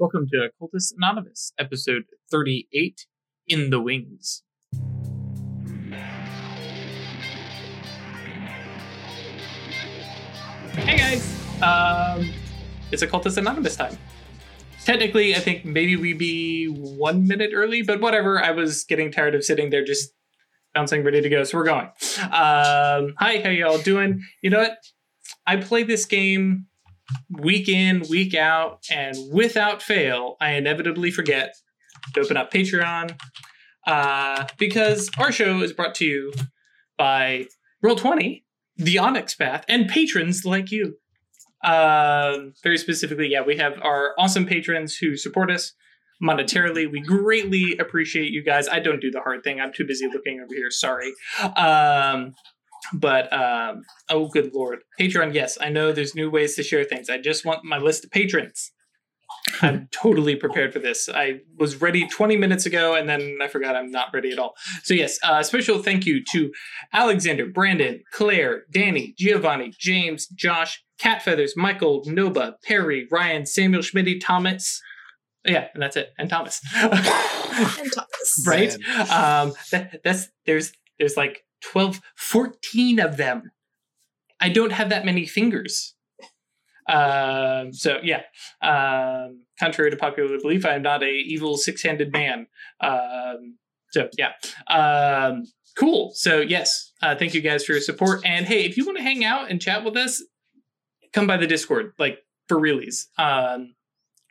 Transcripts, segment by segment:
Welcome to Occultist Anonymous, episode 38 In the Wings. Hey guys! Um, it's Occultist Anonymous time. Technically, I think maybe we be one minute early, but whatever. I was getting tired of sitting there just bouncing, ready to go, so we're going. Um, hi, how y'all doing? You know what? I play this game week in, week out, and without fail, I inevitably forget to open up Patreon uh, because our show is brought to you by Roll20, The Onyx Path, and patrons like you. Um, very specifically, yeah, we have our awesome patrons who support us monetarily. We greatly appreciate you guys. I don't do the hard thing. I'm too busy looking over here. Sorry. Um, but um, oh, good lord, Patreon. Yes, I know there's new ways to share things. I just want my list of patrons. I'm totally prepared for this. I was ready 20 minutes ago, and then I forgot I'm not ready at all. So yes, uh, special thank you to Alexander, Brandon, Claire, Danny, Giovanni, James, Josh, Cat Feathers, Michael, Noba, Perry, Ryan, Samuel, Schmitty, Thomas. Yeah, and that's it. And Thomas. and Thomas. right? Um, that, that's there's there's like 12, 14 of them. I don't have that many fingers. Um, so yeah, um, contrary to popular belief, I am not a evil six-handed man. Um, so yeah, um, cool. So yes, uh, thank you guys for your support. And hey, if you want to hang out and chat with us, come by the Discord, like for realies. Um,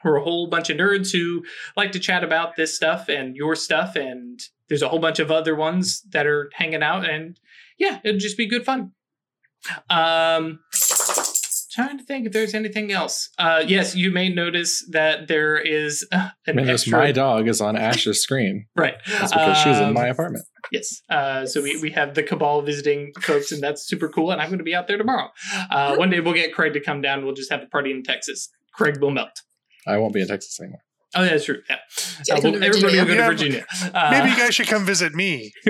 we're a whole bunch of nerds who like to chat about this stuff and your stuff, and there's a whole bunch of other ones that are hanging out, and yeah, it'll just be good fun. Um, trying to think if there's anything else. Uh, yes, you may notice that there is uh, I an mean, extra. my dog is on Ash's screen. right. That's because she's in Um, my apartment. Yes. Uh, so we, we have the cabal visiting folks, and that's super cool. And I'm going to be out there tomorrow. Uh, one day we'll get Craig to come down. We'll just have a party in Texas. Craig will melt. I won't be in Texas anymore. Oh, yeah, that's true. Yeah. Yeah, Uh, come well, everybody will go to Virginia. Virginia. Uh, Maybe you guys should come visit me.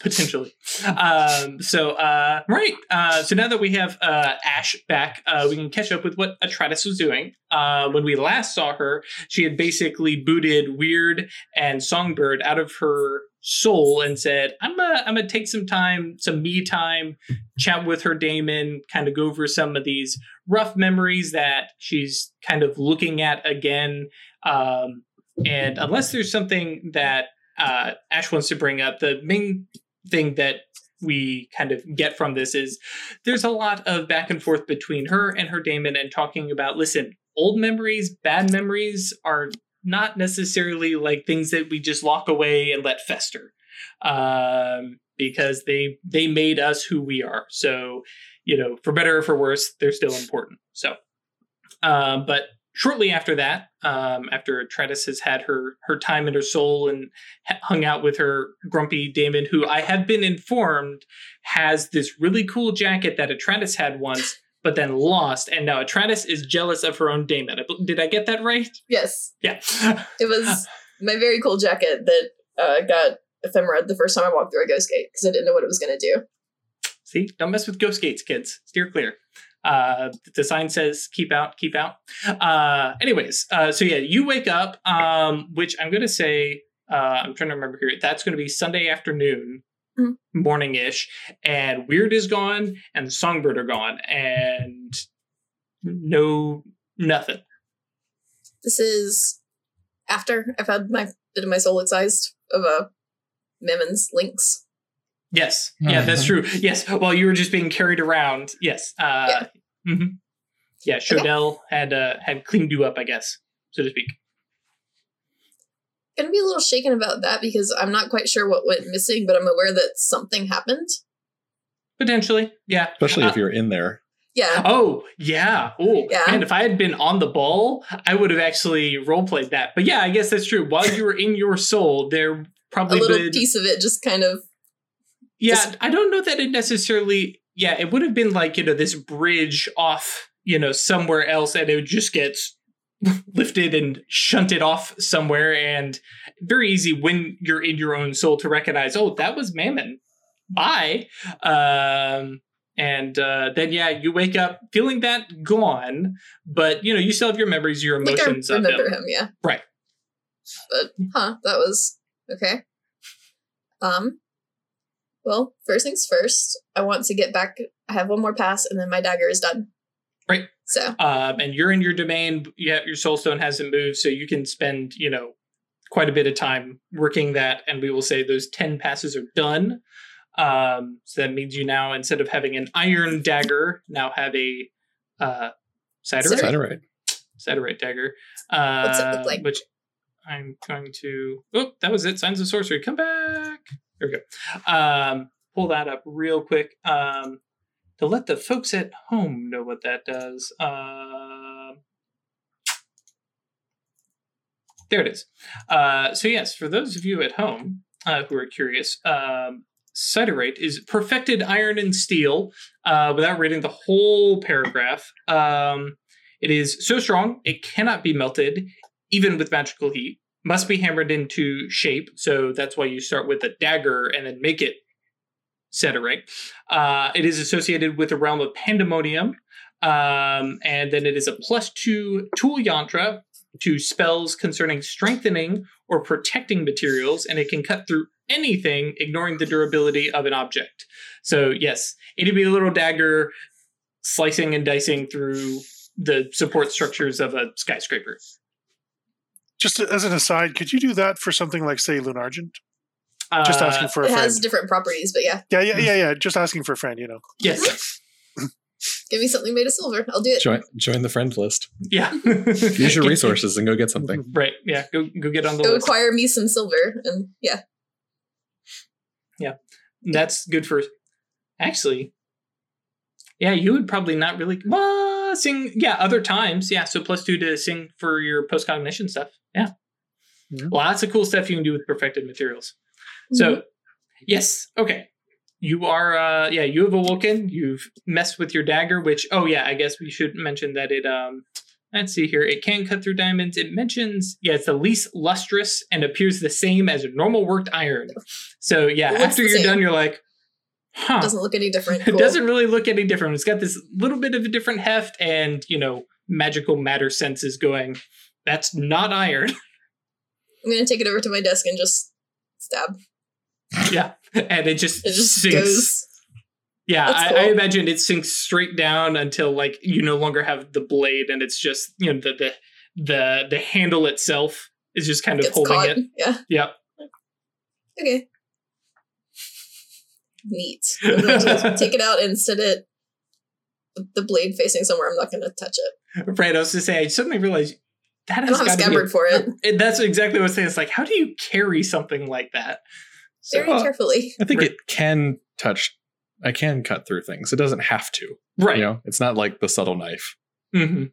potentially. Um, so uh, right. Uh, so now that we have uh, Ash back, uh, we can catch up with what Atratus was doing. Uh, when we last saw her, she had basically booted Weird and Songbird out of her soul and said, "I'm gonna, I'm gonna take some time, some me time, chat with her Damon, kind of go over some of these rough memories that she's kind of looking at again." Um, and unless there's something that uh, Ash wants to bring up, the main thing that we kind of get from this is there's a lot of back and forth between her and her Damon and talking about listen, old memories, bad memories are not necessarily like things that we just lock away and let fester um, because they they made us who we are. So, you know, for better or for worse, they're still important. So, um, but shortly after that, um, after Atratus has had her her time in her soul and hung out with her grumpy Damon, who I have been informed has this really cool jacket that Atratus had once, but then lost, and now Atratus is jealous of her own Damon. I Did I get that right? Yes, Yeah. it was my very cool jacket that uh, got ephemera the first time I walked through a ghost gate because I didn't know what it was going to do. See, don't mess with ghost gates, kids. Steer clear. Uh, the sign says keep out, keep out. Uh, anyways, uh, so yeah, you wake up, um, which I'm going to say, uh, I'm trying to remember here. That's going to be Sunday afternoon. Morning ish, and Weird is gone, and the Songbird are gone, and no, nothing. This is after I've had my bit of my soul excised of a Memmon's links. Yes, yeah, that's true. Yes, while you were just being carried around. Yes. Uh, Yeah. mhm. Yeah, Shodell had uh, had cleaned you up, I guess, so to speak. Gonna be a little shaken about that because I'm not quite sure what went missing, but I'm aware that something happened. Potentially, yeah. Especially Uh, if you're in there. Yeah, Oh, yeah. Oh, Yeah. man, if I had been on the ball, I would have actually role played that. But yeah, I guess that's true. While you were in your soul, there probably a little been. piece of it just kind of yeah, just- I don't know that it necessarily. Yeah, it would have been like, you know, this bridge off, you know, somewhere else, and it would just get lifted and shunted off somewhere. And very easy when you're in your own soul to recognize, oh, that was Mammon. Bye. Um, and uh, then yeah, you wake up feeling that gone, but you know you still have your memories, your Like I emotions of remember him. him, yeah. Right. But huh, that was okay. Um well, first things first, I want to get back I have one more pass and then my dagger is done. Right. So um, and you're in your domain. Yeah, your soul stone hasn't moved, so you can spend you know quite a bit of time working that. And we will say those ten passes are done. Um, so that means you now instead of having an iron dagger, now have a uh, siderite Siderite. siderite dagger. Uh, What's it look like? Which I'm going to. Oh, that was it. Signs of sorcery. Come back. There we go. Um, pull that up real quick. Um, to let the folks at home know what that does. Um there it is. Uh, so yes, for those of you at home uh, who are curious, um, is perfected iron and steel. Uh, without reading the whole paragraph, um, it is so strong it cannot be melted, even with magical heat. Must be hammered into shape, so that's why you start with a dagger and then make it Siderite. Uh, it is associated with the realm of pandemonium, um, and then it is a plus two tool yantra to spells concerning strengthening or protecting materials, and it can cut through anything, ignoring the durability of an object. So yes, it'd be a little dagger slicing and dicing through the support structures of a skyscraper. Just as an aside, could you do that for something like, say, Lunargent? Just Uh, asking for a it friend. has different properties, but yeah. yeah, yeah, yeah, yeah. Just asking for a friend, you know. Yes. Give me something made of silver. I'll do it. Join join the friend list. Yeah. Use your resources and go get something. Right. Yeah. Go go get on the Go list. acquire me some silver and yeah. Yeah. That's good for actually. Yeah, you would probably not really well, sing. Yeah, other times. Yeah, so plus two to sing for your post cognition stuff. Yeah, Yeah. lots of cool stuff you can do with perfected materials. So, yes, okay. You are, uh, yeah, you have awoken. You've messed with your dagger, which, oh yeah, I guess we should mention that it, um, let's see here. It can cut through diamonds. It mentions, yeah, it's the least lustrous and appears the same as a normal worked iron. So yeah, after you're same. done, you're like, huh. It doesn't look any different. It doesn't really look any different. It's got this little bit of a different heft and, you know, magical matter senses going, that's not iron. I'm gonna take it over to my desk and just stab. yeah. And it just, It just sinks. goes. Yeah, I, cool. I imagine it sinks straight down until like you no longer have the blade and it's just, you know, the the the, the handle itself is just kind of Gets holding caught. it. Yeah. Yep. Okay. Neat. I'm going to take it out and set it the blade facing somewhere. I'm not going to touch it. Right. I was to say, I suddenly realized that I has don't have a got be scabbard for it. That's exactly what I was saying. It's like, how do you carry something like that? So, Very Well, carefully. I think Right. it can touch. I can cut through things. It doesn't have to. right. You know, it's not like the subtle knife. hmm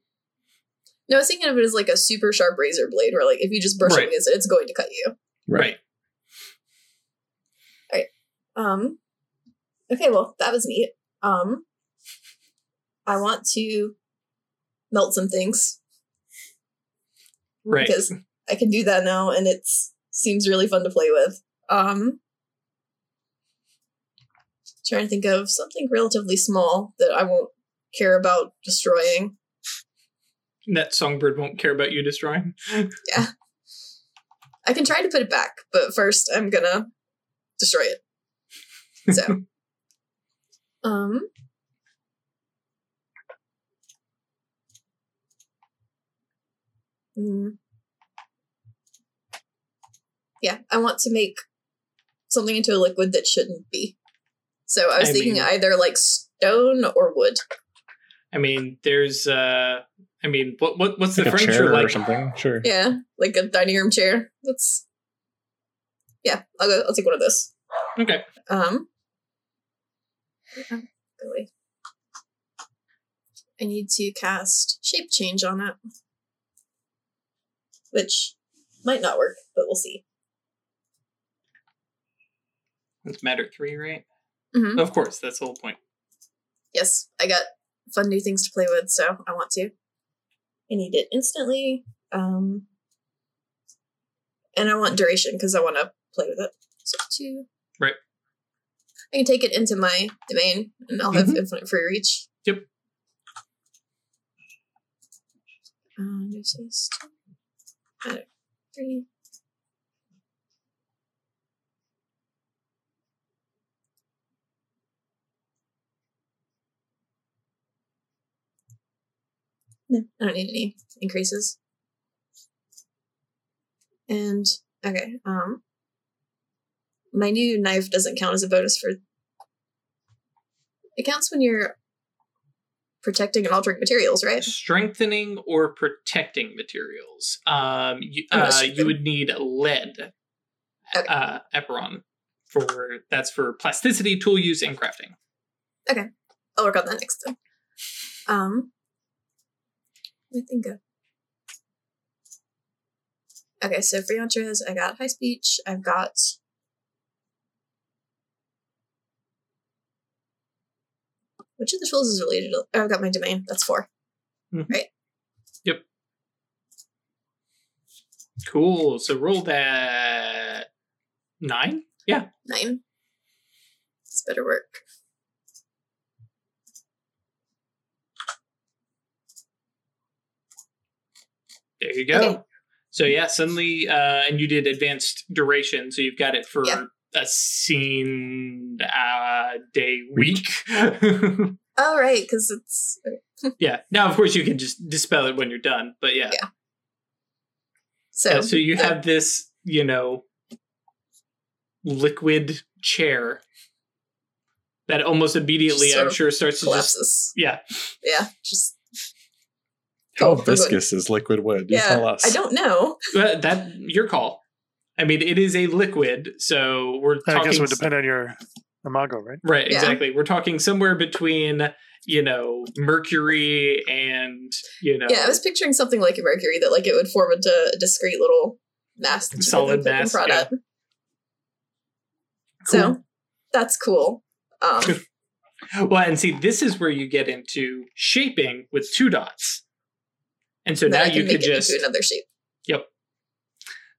No, I was thinking of it as like a super sharp razor blade where like if you just brush Right. up against it, it's going to cut you. Right. Right. Um Okay, well, that was neat. Um I want to melt some things Right. because I can do that now and it's seems really fun to play with. Um trying to think of something relatively small that I won't care about destroying. that songbird won't care about you destroying. Yeah. I can try to put it back, but first I'm gonna destroy it. So um mm. Yeah, I want to make something into a liquid that shouldn't be. So I was I thinking mean- either like stone or wood. I mean, there's uh I mean, what what what's Like the a furniture chair like? or something. Sure. Yeah, like a dining room chair. That's yeah. I'll go. I'll take one of those. Okay. Um. yeah, Really. I need to cast shape change on it, which might not work, but we'll see. It's matter three, right? Mhm. Of course, that's the whole point. Yes, I got fun new things to play with, so I want to. I need it instantly. Um, and I want duration because I want to play with it. So two. Right. I can take it into my domain, and I'll have Mhm. infinite free reach. Yep. Um, this is uh, three. No, I don't need any increases. And okay, um, my new knife doesn't count as a bonus for. It counts when you're protecting and altering materials, right? Strengthening or protecting materials. Um, you, uh, you would need lead. Okay. Uh, Eperon for that's for plasticity, tool use, and crafting. Okay. I'll work on that next time. Um, me think of. Okay, so for Yantras, I got high speech. I've got. Which of the tools is related to? Oh, I've got my domain. That's four. Mm-hmm. right? Yep. Cool. So roll that nine. Yeah. Nine. It's better work. There you go. Okay. So yeah, suddenly, uh, and you did advanced duration, so you've got it for Yeah. a scene, uh, day, week. All right, because it's. yeah. Now, of course, you can just dispel it when you're done, but yeah. Yeah. So, Yeah, so you the- have this, you know, liquid chair that almost immediately, Just I'm sure, starts to just collapses. yeah. Yeah, just. How Oh, viscous is liquid wood? You Yeah, tell us. I don't know. But that your call. I mean, it is a liquid, so we're I talking guess it would depend on your imago, right? Right, Yeah. exactly. We're talking somewhere between, you know, mercury and, you know, Yeah, I was picturing something like a mercury that like it would form into a discrete little mass. that you could Solid then pick and mass, prod yeah. cool. So that's cool. Um, well, and see, this is where you get into shaping with two dots. And so now you could just another shape. Yep.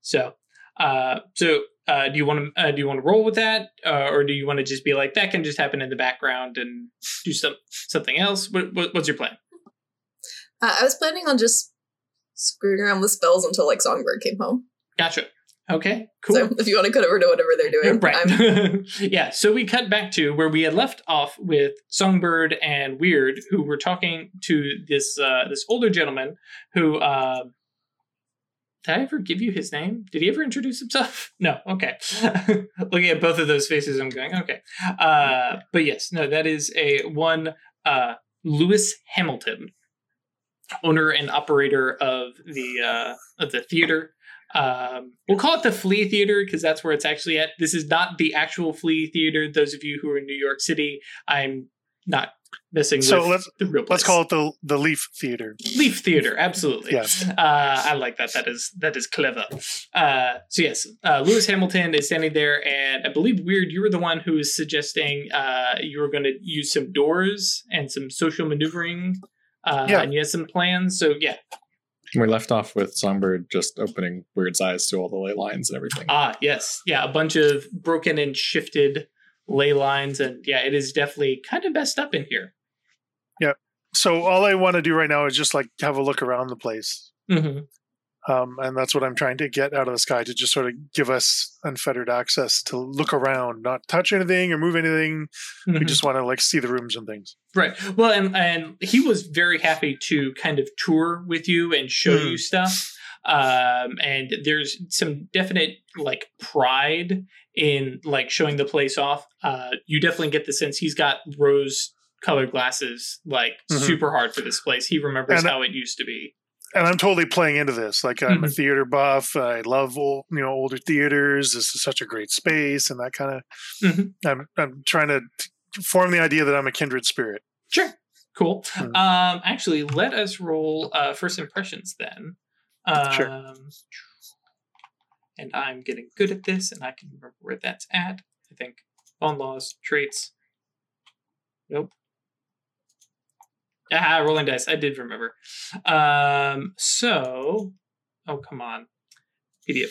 So, uh, so uh, do you want to uh, do you want to roll with that, uh, or do you want to just be like that can just happen in the background and do some something else? What, what what's your plan? Uh, I was planning on just screwing around with spells until like Songbird came home. Gotcha. Okay. Cool. So if you want to cut over to whatever they're doing, Right. yeah. So we cut back to where we had left off with Songbird and Weird, who were talking to this uh, this older gentleman who. Uh, did I ever give you his name? Did he ever introduce himself? No. Okay. Looking at both of those faces, I'm going okay. Uh, but yes, no, that is a one uh, Lewis Hamilton, owner and operator of the uh, of the theater um, we'll call it the Flea Theater because that's where it's actually at. This is not the actual Flea Theater. Those of you who are in New York City, I'm not missing. So let's- the real place. Let's call it the the Leaf Theater. Leaf Theater. Absolutely. Yes. Uh, I like that. That is that is clever. Uh, so yes, uh, Lewis Hamilton is standing there, and I believe Weird, you were the one who was suggesting uh, you were going to use some doors and some social maneuvering. Uh, Yeah. and you had some plans. So yeah, We left off with Songbird just opening Weird's eyes to all the ley lines and everything. Ah, yes. Yeah, a bunch of broken and shifted ley lines. And yeah, it is definitely kind of messed up in here. Yeah. So all I want to do right now is just like have a look around the place. Mm-hmm. Um, and that's what I'm trying to get out of the sky to just sort of give us unfettered access to look around, not touch anything or move anything. Mm-hmm. We just want to like see the rooms and things. Right. Well, and and he was very happy to kind of tour with you and show Hmm. you stuff. Um, and there's some definite like pride in like showing the place off. Uh, you definitely get the sense he's got rose colored glasses like Mhm. super hard for this place. He remembers And- how it used to be. And I'm totally playing into this. Like I'm a Mhm. theater buff. I love old, you know older theaters. This is such a great space, and that kind of. Mhm. I'm I'm trying to form the idea that I'm a kindred spirit. Sure. Cool. Hmm. Um, actually, let us roll uh, first impressions then. Um, Sure. And I'm getting good at this, and I can remember where that's at. I think bone laws, traits. Nope. Ah, rolling dice. I did remember. Um, so, oh come on, PDF.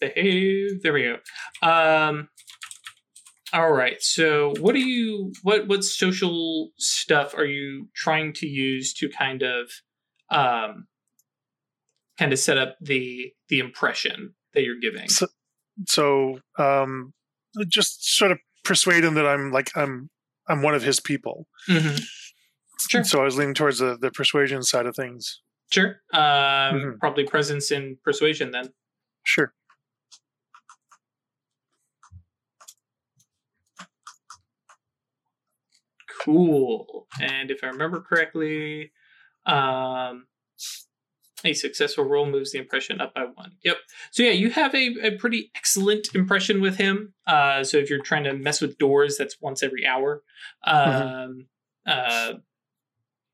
Behave. There we go. Um, All right. So, what do you what what social stuff are you trying to use to kind of um kind of set up the the impression that you're giving? So, so um, just sort of persuade him that I'm like I'm I'm one of his people. Mhm. Sure. So I was leaning towards the, the persuasion side of things. Sure. Um, Mhm. Probably presence and persuasion then. Sure. Cool. And if I remember correctly, um, a successful roll moves the impression up by one. Yep. So yeah, you have a, a pretty excellent impression with him. Uh, so if you're trying to mess with doors, that's once every hour. Um, uh,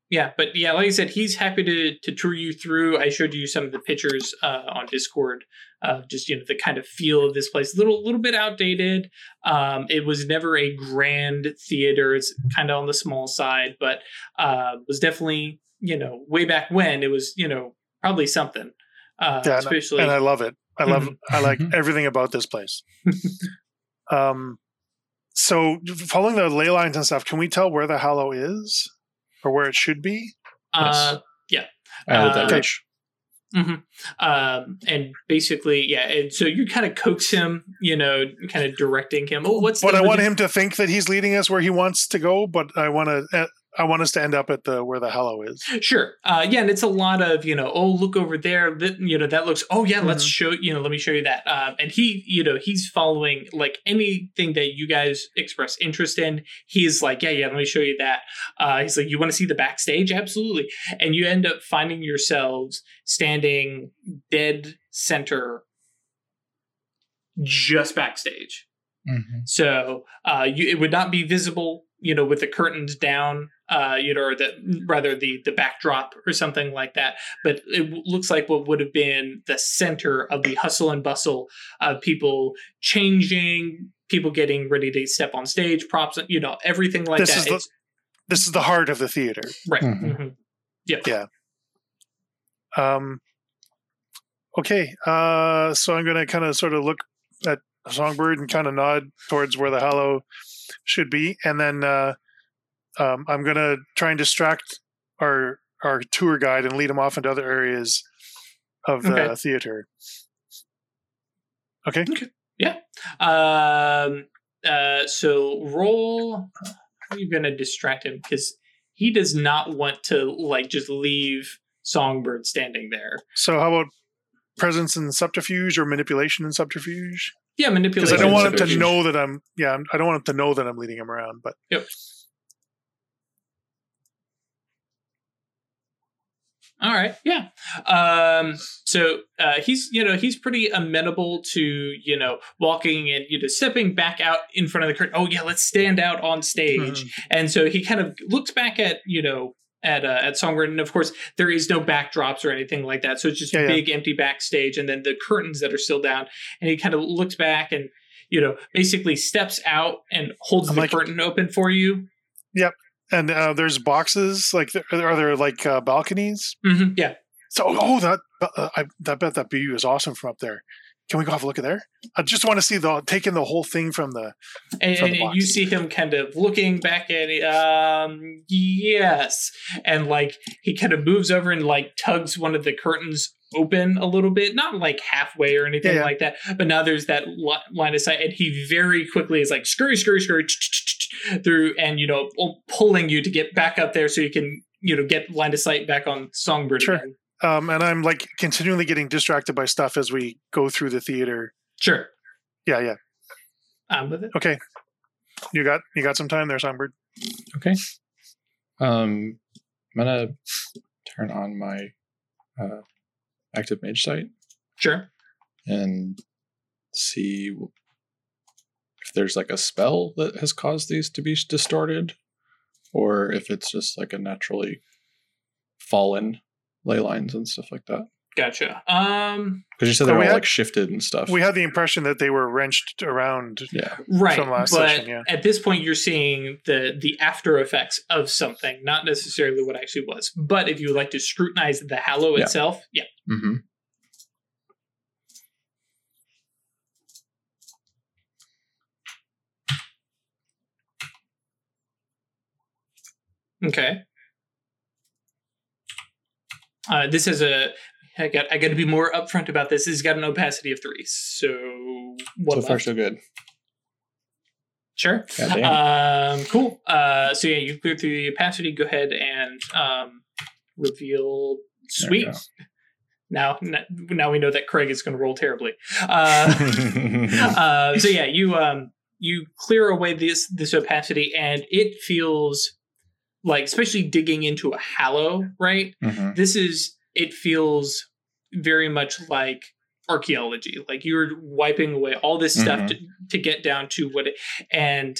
yeah, but yeah, like I said, he's happy to to tour you through. I showed you some of the pictures uh, on Discord, uh, just you know the kind of feel of this place. Little little bit outdated. Um, it was never a grand theater. It's kind of on the small side, but uh, was definitely you know way back when it was you know probably something. Uh, Yeah, especially and I love it. I love Mhm. I like everything about this place. um so following the ley lines and stuff, can we tell where the Hallow is? Or where it should be? uh, Added Uh, that okay. much. um, and basically yeah. And so you kind of coax him, you know, kind of directing him. Oh, what's but the, I want him to think that he's leading us where he wants to go, but I want to I want us to end up at the where the Hallow is. Sure. Uh, yeah, and it's a lot of you know. Oh, look over there. That, you know that looks. Oh yeah, let's Mhm. show you know. Let me show you that. Um, and he, you know, he's following like anything that you guys express interest in. He's like, yeah, yeah. Let me show you that. Uh, he's like, you want to see the backstage? Absolutely. And you end up finding yourselves standing dead center, just backstage. Mhm. So uh, you, it would not be visible, you know, with the curtains down, uh, you know, or the rather the the backdrop or something like that. But it looks like what would have been the center of the hustle and bustle of people changing, people getting ready to step on stage, props, you know, everything like This that. is the- It's- This is the heart of the theater. right. Mhm. mhm. Yep. Um, okay, uh, so I'm going to kind of sort of look at Songbird and kind of nod towards where the Hallow should be, and then uh, um, I'm going to try and distract our our tour guide and lead him off into other areas of the Okay. theater. Okay, Yeah. Um. Uh. So roll. How are you gonna distract him? Because he does not want to like just leave Songbird standing there. so how about presence and subterfuge or manipulation and subterfuge? Yeah, manipulate. Because. I don't want him to know that I'm yeah I'm, I don't want him to know that I'm leading him around, but yep. All right. Yeah. Um. So uh, he's you know he's pretty amenable to you know walking and you know stepping back out in front of the curtain. Oh yeah, let's stand out on stage. Mhm. And so he kind of looks back at you know at uh, at Songbird, and of course there is no backdrops or anything like that. So it's just Yeah, yeah. big empty backstage, and then the curtains that are still down. And he kind of looks back and you know basically steps out and holds I'm the like- curtain open for you. Yep. And uh, there's boxes like are there like uh, balconies? hmm Yeah. So, oh, that uh, I, I bet that view is awesome from up there. Can we go have a look at there? I just want to see the taking the whole thing from the. And, From the and you see him kind of looking back at it. Um, yes, and like he kind of moves over and like tugs one of the curtains open a little bit, not like halfway or anything Yeah, yeah. like that. But now there's that line of sight, and he very quickly is like scurry, scurry, scurry through, and you know pulling you to get back up there so you can you know get line of sight back on Songbird. Sure. again. Um, and I'm like continually getting distracted by stuff as we go through the theater. Sure, Yeah, yeah. I'm with it. Okay, you got you got some time there, Songbird. Okay. Um, I'm gonna turn on my uh, active mage sight Sure. and see if there's like a spell that has caused these to be distorted, or if it's just like a naturally fallen ley lines and stuff like that. Gotcha. Um, because you said they were all had, like shifted and stuff. We had the impression that they were wrenched around. Yeah. Right. but session, yeah. at this point, you're seeing the the after effects of something, not necessarily what actually was. But if you would like to scrutinize the hallow yeah. itself, yeah. Mm-hmm. Okay. Uh, this has a. I got. I got to be more upfront about this. This has got an opacity of three. So what? so far, left? so good. Sure. Um, cool. Uh, so yeah, you clear through the opacity. Go ahead and um, reveal. Sweet. Now, now we know that Craig is going to roll terribly. Uh, uh, so yeah, you um, you clear away this this opacity, and it feels like, especially digging into a hallow, right? Mhm. This is. It feels very much like archaeology. Like you're wiping away all this stuff Mhm. to, to get down to what it and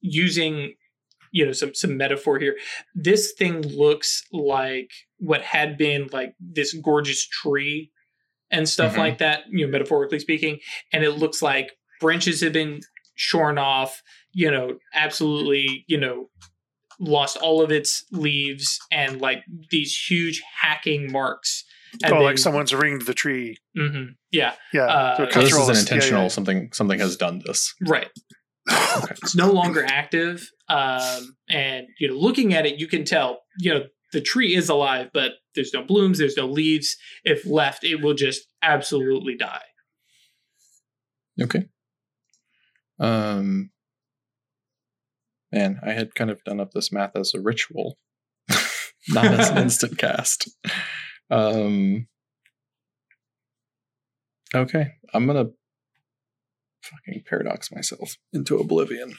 using you know some some metaphor here this thing looks like what had been like this gorgeous tree and stuff Mhm. like that you know metaphorically speaking and it looks like branches have been shorn off you know absolutely you know lost all of its leaves and like these huge hacking marks have Oh, like someone's ringed the tree. Mhm. yeah Yeah. Uh, they're So So this is an culturalists. Yeah, intentional. yeah. Something something has done this. right Okay. it's no longer active um, and you know looking at it you can tell you know the tree is alive but there's no blooms there's no leaves if left it will just absolutely die Okay. Um. Man, I had kind of done up this math as a ritual, not as an instant cast. Um. Okay, I'm gonna fucking paradox myself into oblivion.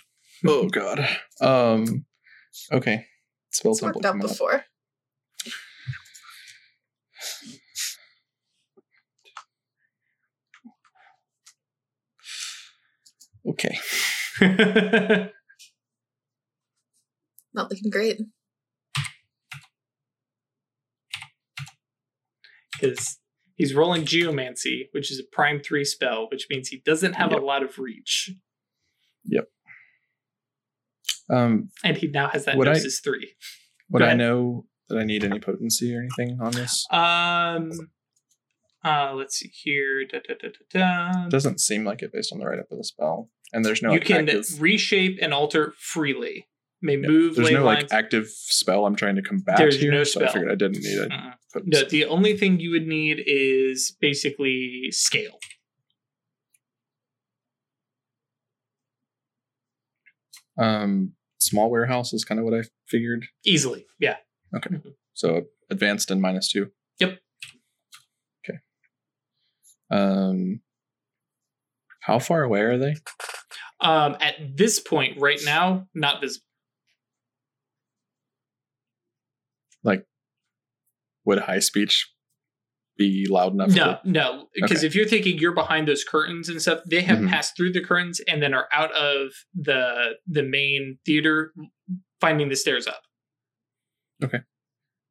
Oh god. Um. Okay. Spell It's template worked out coming up. before. Okay. Not looking great. because he's rolling geomancy which is a prime 3 spell which means he doesn't have Yep. a lot of reach Yep. Um. and he now has that Would I- 3 Would I know that I need any potency or anything on this? um uh let's see here da, da, da, da, da. Doesn't seem like it based on the write up of the spell. And there's no you can active, reshape and alter freely may move there's no lines like active spell I'm trying to combat There's here. no So I spell. figured I didn't need a Uh-uh. No, the only thing you would need is basically scale. Um, small warehouse is kind of what I figured. Easily. Yeah. Okay. So advanced and minus two. Yep. Okay. Um, how far away are they? Um, at this point, right now, not visible. Like, would high speech be loud enough? No, to- no. Because Okay. if you're thinking you're behind those curtains and stuff, they have Mhm. passed through the curtains and then are out of the the main theater, finding the stairs up. Okay.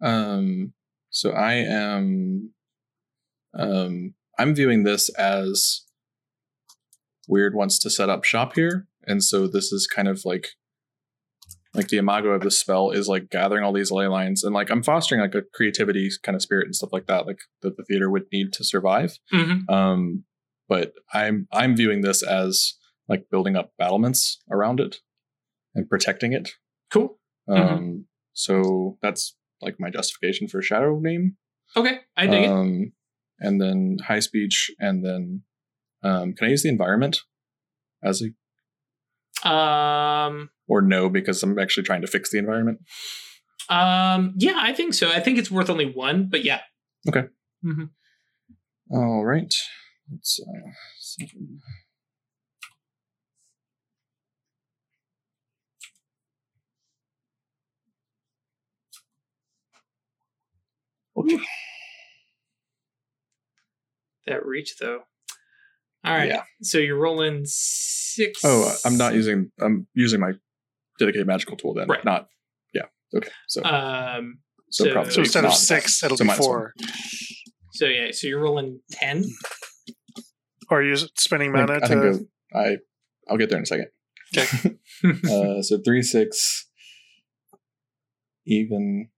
Um, so I am, um, I'm viewing this as Weird wants to set up shop here, and so this is kind of like, like the imago of the spell is like gathering all these ley lines, and like I'm fostering like a creativity kind of spirit and stuff like that, like that the theater would need to survive. Mm-hmm. Um, but I'm I'm viewing this as like building up battlements around it and protecting it. Cool. Um, Mhm. so that's like my justification for shadow name. Okay, I dig um, and then high speech, and then um, can I use the environment as a it. Um, or no because I'm actually trying to fix the environment. um, yeah, I think so. I think it's worth only one, but yeah. Okay. hmm All right, let's uh, seven. Okay. That reach though. All right. Yeah. So you're rolling six. Oh, uh, I'm not using. I'm using my dedicated magical tool then. Right. Not. Yeah. Okay. So Um. so, so- probably So instead of six, it'll so be minus one. four. So yeah. So you're rolling ten. Or are you spending mana think, I, think to? I'll- I I'll get there in a second. Okay. uh, so three six, even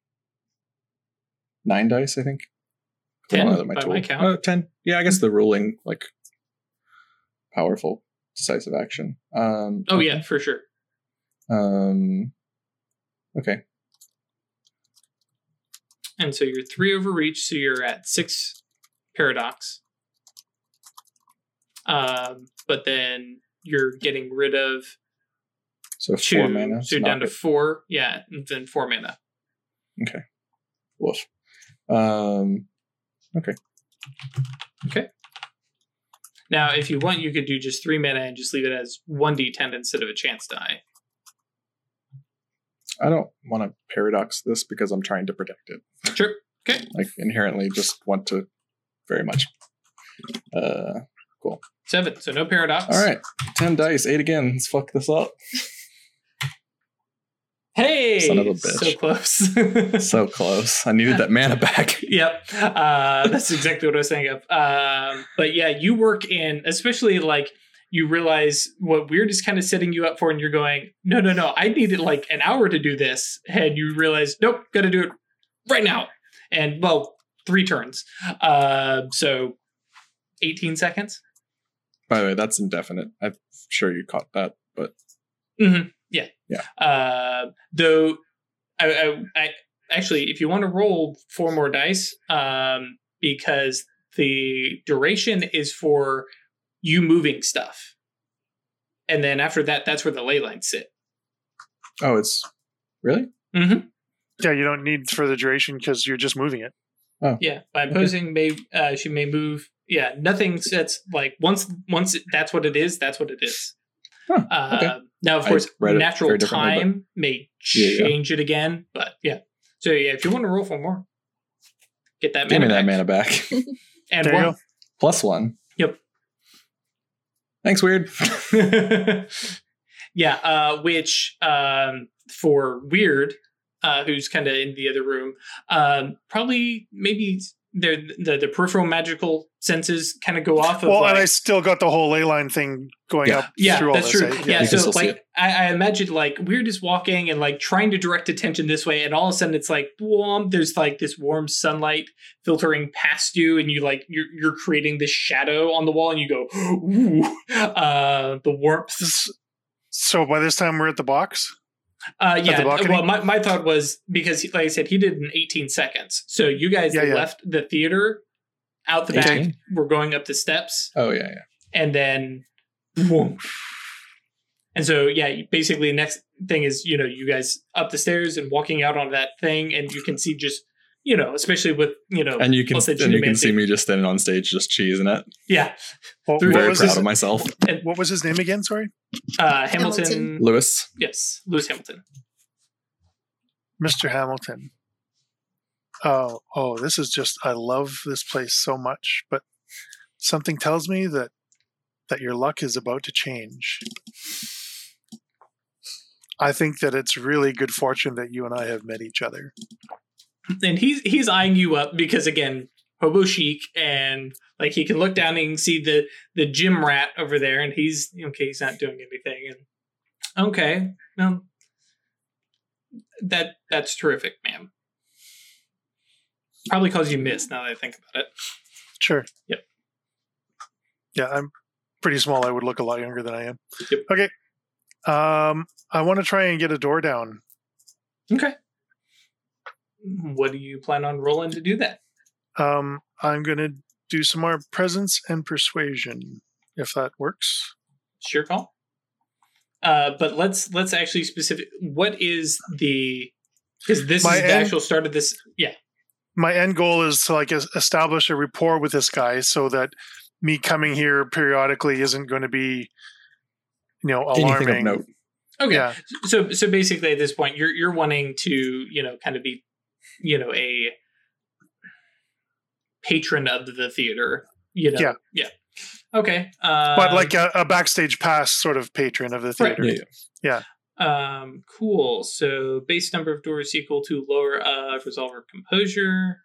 nine dice. I think. 10 know by my count. Uh, Ten. Yeah, I guess the ruling like powerful, decisive action. Um, Oh okay. yeah, for sure. Um. Okay. and so you're three overreach, so you're at six paradox. Um, but then you're getting rid of So two, four mana. so you're down to four. Yeah, and then four mana. Okay. Woof. Um, Now, if you want, you could do just three mana and just leave it as one d10 instead of a chance die. I don't want to paradox this because I'm trying to protect it. Sure. Okay. Like inherently, just want to very much. Uh, cool. Seven. So no paradox. all right, ten dice, eight again. Let's fuck this up. Hey, Son of a so close. so close. I needed that mana back. yep, uh, that's exactly what I was saying. of. Um, but yeah, you work in, especially like you realize what weird is kind of setting you up for, and you're going, no, no, no, I needed like an hour to do this, and you realize, nope, got to do it right now, and well, three turns. Uh, so eighteen seconds. By the way, that's indefinite. I'm sure you caught that, but Mm-hmm. Yeah. Yeah. Uh, though, I, I, I actually, if you want to roll four more dice, um, because the duration is for you moving stuff, and then after that, that's where the ley lines sit. oh, it's really Mm-hmm. Yeah, you don't need for the duration because you're just moving it. Oh. Yeah. By imposing, may uh, she may move. Yeah. Nothing sets like once once it, that's what it is. That's what it is. Huh, Uh, okay. Now, of course, natural very differently, but- time may Yeah, yeah. change it again, but yeah. So yeah, if you want to roll for more, get that man back. give me mana that mana back. and one. Plus one. Yep. Thanks, weird. yeah, uh, which um, for weird, uh, who's kind of in the other room, um, probably maybe their the, the peripheral magical senses kind of go off of Well, like, and I still got the whole ley line thing going Yeah. up yeah, through all that's this. true. eh? Yeah, You can so still like I, I imagine like we're just walking and like trying to direct attention this way, and all of a sudden it's like boom, there's like this warm sunlight filtering past you, and you like you're you're creating this shadow on the wall, and you go ooh, uh, the warmth. So by this time we're at the box. Uh, yeah. Well, my, my thought was because, like I said, he did in 18 seconds. So you guys Yeah, yeah. left the theater out the back. We're going up the steps, Oh yeah, yeah. and then, boom. And so, yeah, basically, next thing is you know you guys up the stairs and walking out on that thing, and you can see just you know, especially with you know, And you can and you can see me just standing on stage, just cheesing it. yeah, What, Through what Very proud his, of myself, And what was his name again? Sorry, uh, Hamilton, Hamilton. Lewis. yes, Lewis Hamilton. Mr. Hamilton. Oh, oh, this is just I love this place so much, but something tells me that that your luck is about to change. I think that it's really good fortune that you and I have met each other. And he's he's eyeing you up because again hobo chic and like he can look down and he can see the the gym rat over there and he's okay he's not doing anything and okay well that that's terrific ma'am probably calls you miss now that i think about it Sure. Yep. Yeah, I'm pretty small. I would look a lot younger than I am. Yep. Okay. Um, I want to try and get a door down. okay what do you plan on rolling to do that Um, I'm going to do some more presence and persuasion, if that works. sure call uh but let's let's actually specific what is the because this My is the end- actual start of this yeah My end goal is to like establish a rapport with this guy, so that me coming here periodically isn't going to be, you know, Anything of alarming. note. okay Yeah. so so basically at this point you're you're wanting to you know kind of be you know a patron of the theater you know Yeah. yeah okay uh, But like a, a backstage pass sort of patron of the Right. theater. Yeah, yeah. um cool so base number of doors equal to lower of resolver composure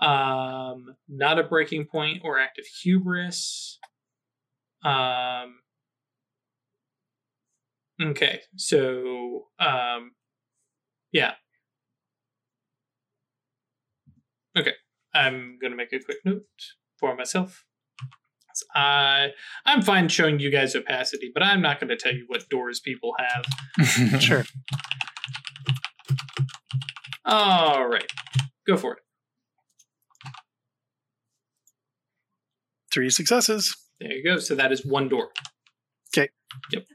um not a breaking point or active hubris um okay so um yeah okay i'm gonna make a quick note for myself I I'm fine showing you guys opacity, but I'm not going to tell you what doors people have. Sure. All right. go for it. Three successes, There you go. So that is one door. 'Kay. Yep.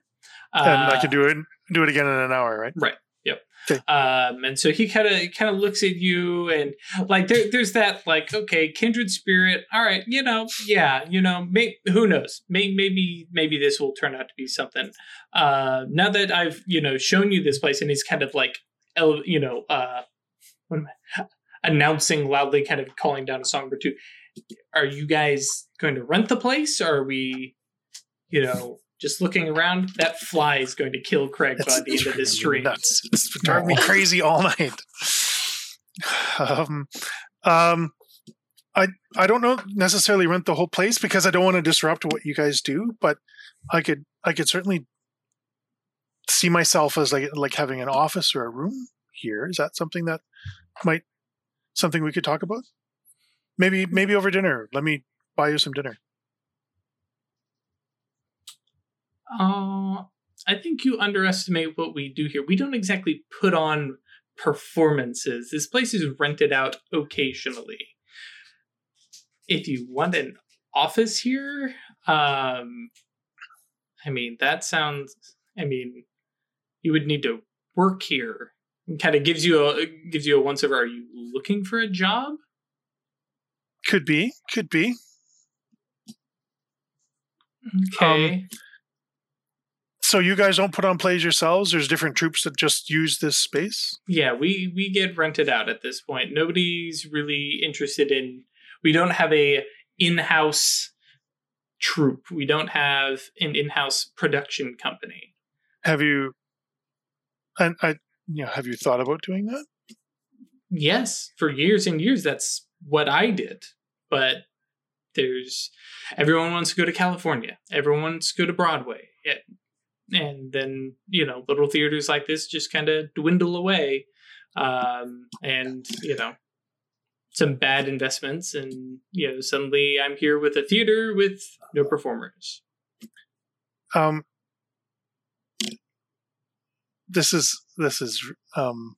and I Uh, can do it do it again in an hour, right? Right. Yep. 'Kay. Um, and so he kind of kind of looks at you and like there, there's that like okay kindred spirit. All right, you know, yeah, you know, may, who knows? May, maybe maybe this will turn out to be something. Uh, now that I've you know shown you this place and he's kind of like you know uh, what am I announcing loudly, kind of calling down a song songbird too. Are you guys going to rent the place? Or are we, you know? Just looking around, that fly is going to kill Craig by the end of this stream. Nuts. It's driving me crazy all night. Um, um, I I don't know necessarily rent the whole place because I don't want to disrupt what you guys do, but I could I could certainly see myself as like like having an office or a room here. Is that something that might something we could talk about? Maybe maybe over dinner. Let me buy you some dinner. Uh, I think you underestimate what we do here. We don't exactly put on performances. This place is rented out occasionally. If you want an office here, um, I mean that sounds. I mean, you would need to work here. Kind of gives you a gives you a once over. Are you looking for a job? Could be, could be. Okay. So you guys don't put on plays yourselves. There's different troupes that just use this space. Yeah, we we get rented out at this point. Nobody's really interested in. We don't have a in-house troupe. We don't have an in-house production company. Have you? And I, you know, have you thought about doing that? Yes, for years and years, that's what I did. But there's everyone wants to go to California. Everyone wants to go to Broadway. It, and then you know little theaters like this just kind of dwindle away um, and you know some bad investments and you know suddenly i'm here with a theater with no performers Um, this is this is um,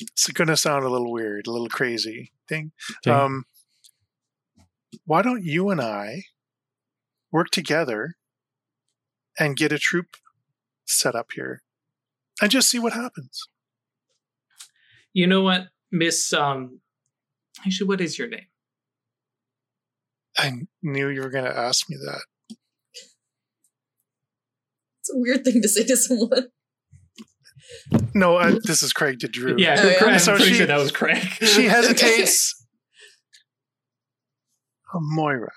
it's going to sound a little weird, a little crazy thing. Okay. Um, why don't you and I work together and get a troupe set up here, and just see what happens? you know what miss um actually what is your name I knew you were going to ask me that. It's a weird thing to say to someone. No, I, this is Craig to Drew. yeah, Oh, yeah. i'm So pretty she- sure that was craig she hesitates. Oh, Moira.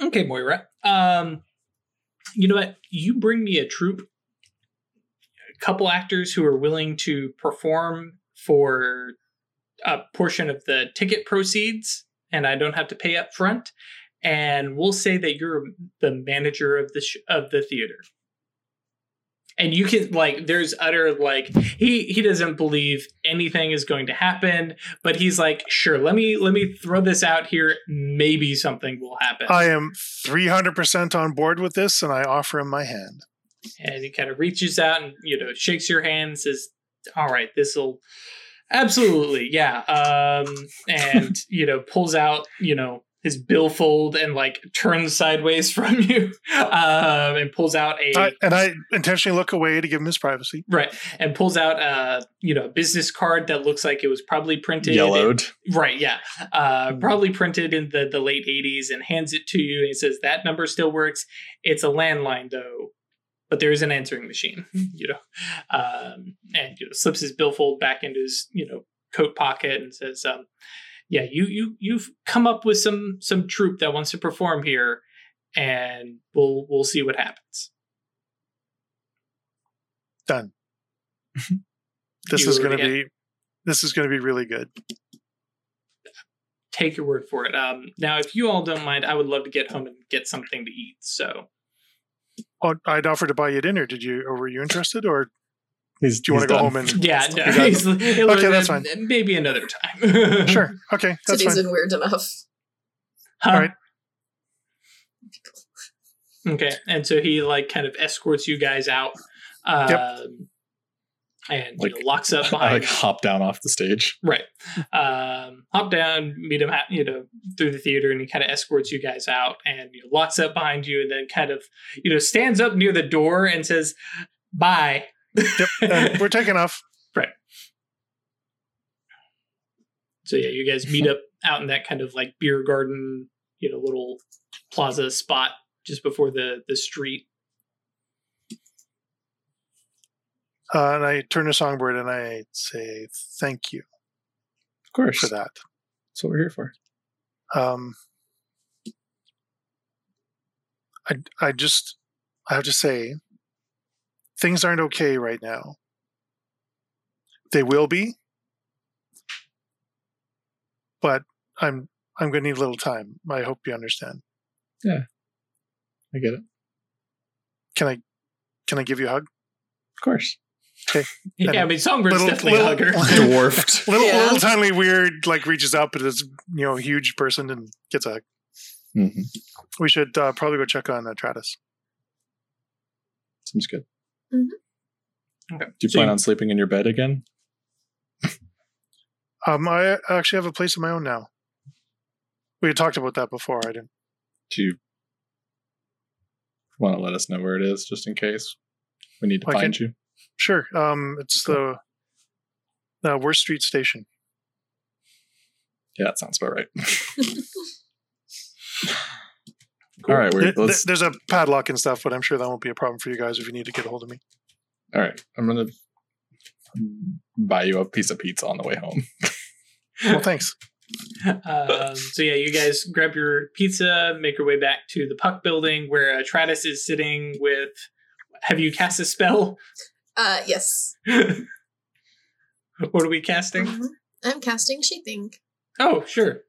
Okay, Moira. Um, you know what? You bring me a troupe, a couple actors who are willing to perform for a portion of the ticket proceeds, and I don't have to pay up front. And we'll say that you're the manager of the sh- of the theater. And you can like, there's utter like he he doesn't believe anything is going to happen, but he's like, sure, let me let me throw this out here. Maybe something will happen. I am 300% on board with this, and I offer him my hand. and he kind of reaches out and you know shakes your hand and says all right this will absolutely yeah um and you know pulls out you know his billfold and like turns sideways from you um and pulls out a I, and I intentionally look away to give him his privacy. right and pulls out a you know a business card that looks like it was probably printed in- Yellowed. Right, yeah. Uh, probably printed in the, the late 80s and hands it to you and he says, That number still works. It's a landline, though, but there is an answering machine, you know. Um, and you know, slips his billfold back into his, you know, coat pocket and says, um, Yeah, you you you've come up with some some troupe that wants to perform here, and we'll we'll see what happens. Done. This You is going to be this is going to be really good. Take your word for it. Um, now, if you all don't mind, I would love to get home and get something to eat. So, Oh, I'd offer to buy you dinner. Did you or were you interested or He's, do you want to go done. home and Yeah, no, he's- Okay, that's fine. Maybe another time. Sure. Okay, that's Today's fine. been weird enough. Huh? All right. Okay, and so he like kind of escorts you guys out. Um, and Like- you know, locks up I behind. like hop down off the stage. Right. Um, hop down, meet him, ha- you know, through the theater, and he kind of escorts you guys out, and you know, locks up behind you, and then kind of, you know, stands up near the door and says, "Bye." Yep. And we're taking off. Right. So yeah, you guys meet up out in that kind of like beer garden, you know, little plaza spot just before the the street. Uh, and I turn to Songbird and I say thank you Of course. for that. That's what we're here for. Um, I I just I have to say things aren't okay right now. They will be, but I'm I'm going to need a little time. I hope you understand. Yeah, I get it. Can I can I give you a hug? Of course. Yeah, I mean, Songbird's Little- definitely a hugger. Dwarfed. Little Yeah. little tiny weird like reaches up but this you know huge person and gets a hug. hmm We should uh, probably go check on uh, Travis. Seems good. Mhm. Okay. Do you So plan you- on sleeping in your bed again? Um, I actually have a place of my own now. We had talked about that before. I didn't. Do you want to let us know where it is, just in case we need to I find can- you? Sure. Um, it's the the Worth Street Station. Yeah, that sounds about right. All right, There- we're, there- let's. there's a padlock and stuff, but I'm sure that won't be a problem for you guys if you need to get a hold of me. All right, I'm gonna buy you a piece of pizza on the way home. Well, thanks. um, so yeah, you guys grab your pizza, make your way back to the Puck building where uh, Travis is sitting with. Have you cast a spell? Uh, yes. what are we casting? Mhm. I'm casting shaping. Oh, sure.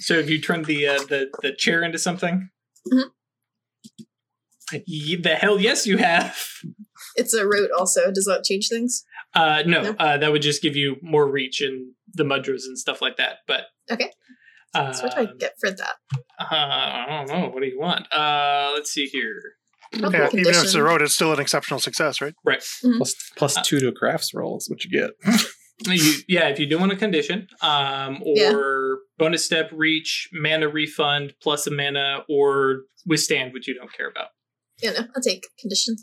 So have you turned the uh, the the chair into something? Mhm. Ye- the hell, yes, you have. It's a rote also. Does that change things? Uh, no, No. Uh, that would just give you more reach and the mudras and stuff like that. But Okay. uh, So what do I get for that? uh, I don't know. What do you want? Uh, let's see here. Probably Yeah, even if it's a condition. road, it's still an exceptional success, right? Right. plus plus two to a crafts roll is what you get. You, yeah, if you do want a condition, um, or Yeah. Bonus step, reach, mana refund, plus a mana, or withstand, which you don't care about. Yeah, know, I'll take condition.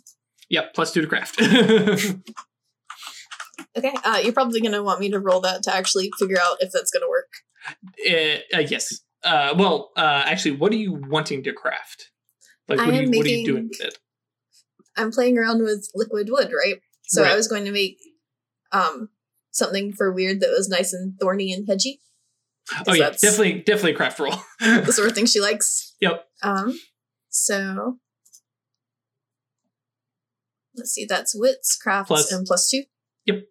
Yep, plus two to craft. Okay. Uh, you're probably gonna want me to roll that to actually figure out if that's gonna work. Uh, uh, yes. Uh, well, uh, actually, what are you wanting to craft? Like, what, I are you, am what are you doing with it? I'm playing around with liquid wood, right? So Right. I was going to make um something for weird that was nice and thorny and hedgy. Oh yeah, definitely, definitely craft roll. The sort of thing she likes. Yep. Um. So let's see. That's wits, crafts, Plus- and plus two. Yep.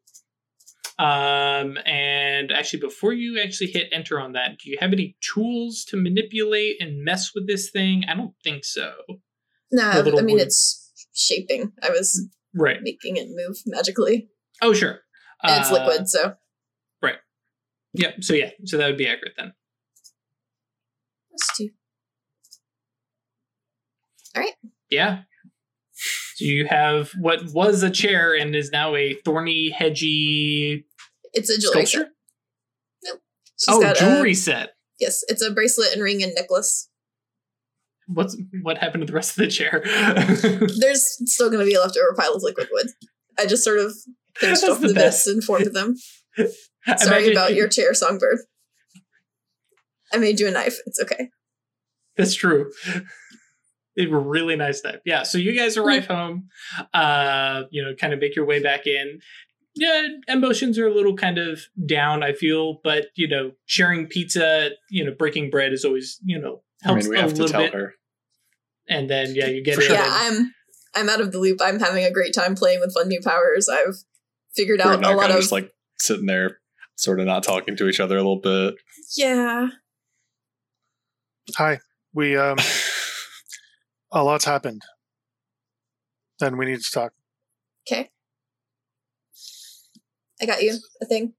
Um, and actually, before you actually hit enter on that, do you have any tools to manipulate and mess with this thing? I don't think so. No, I mean wood. it's shaping. I was Right. making it move magically, Oh, sure. and it's Uh, liquid. So Yep. So yeah, so that would be accurate then. plus two. All right. Yeah. So you have what was a chair and is now a thorny, hedgy It's a jewelry sculpture. set. She's Oh, jewelry A, set. yes, it's a bracelet and ring and necklace. What's what happened to the rest of the chair? There's still going to be a leftover pile of liquid wood. I just sort of That's off the the best. bits and formed them. Sorry Imagine- about your chair, Songbird. I made you a knife. It's okay. That's true. They were really nice knife. Yeah. So you guys arrive home, uh, you know, kind of make your way back in. Yeah, emotions are a little kind of down, I feel, but you know, sharing pizza, you know, breaking bread is always, you know, I helps mean, we a have to little tell bit. her. And then yeah, you get For it. sure. Yeah, I'm I'm out of the loop. I'm having a great time playing with fun new powers. I've figured We're out not a lot kind of of just like sitting there, sort of not talking to each other a little bit. yeah. Hi. We um, a lot's happened. Then we need to talk. Okay. I got you a thing.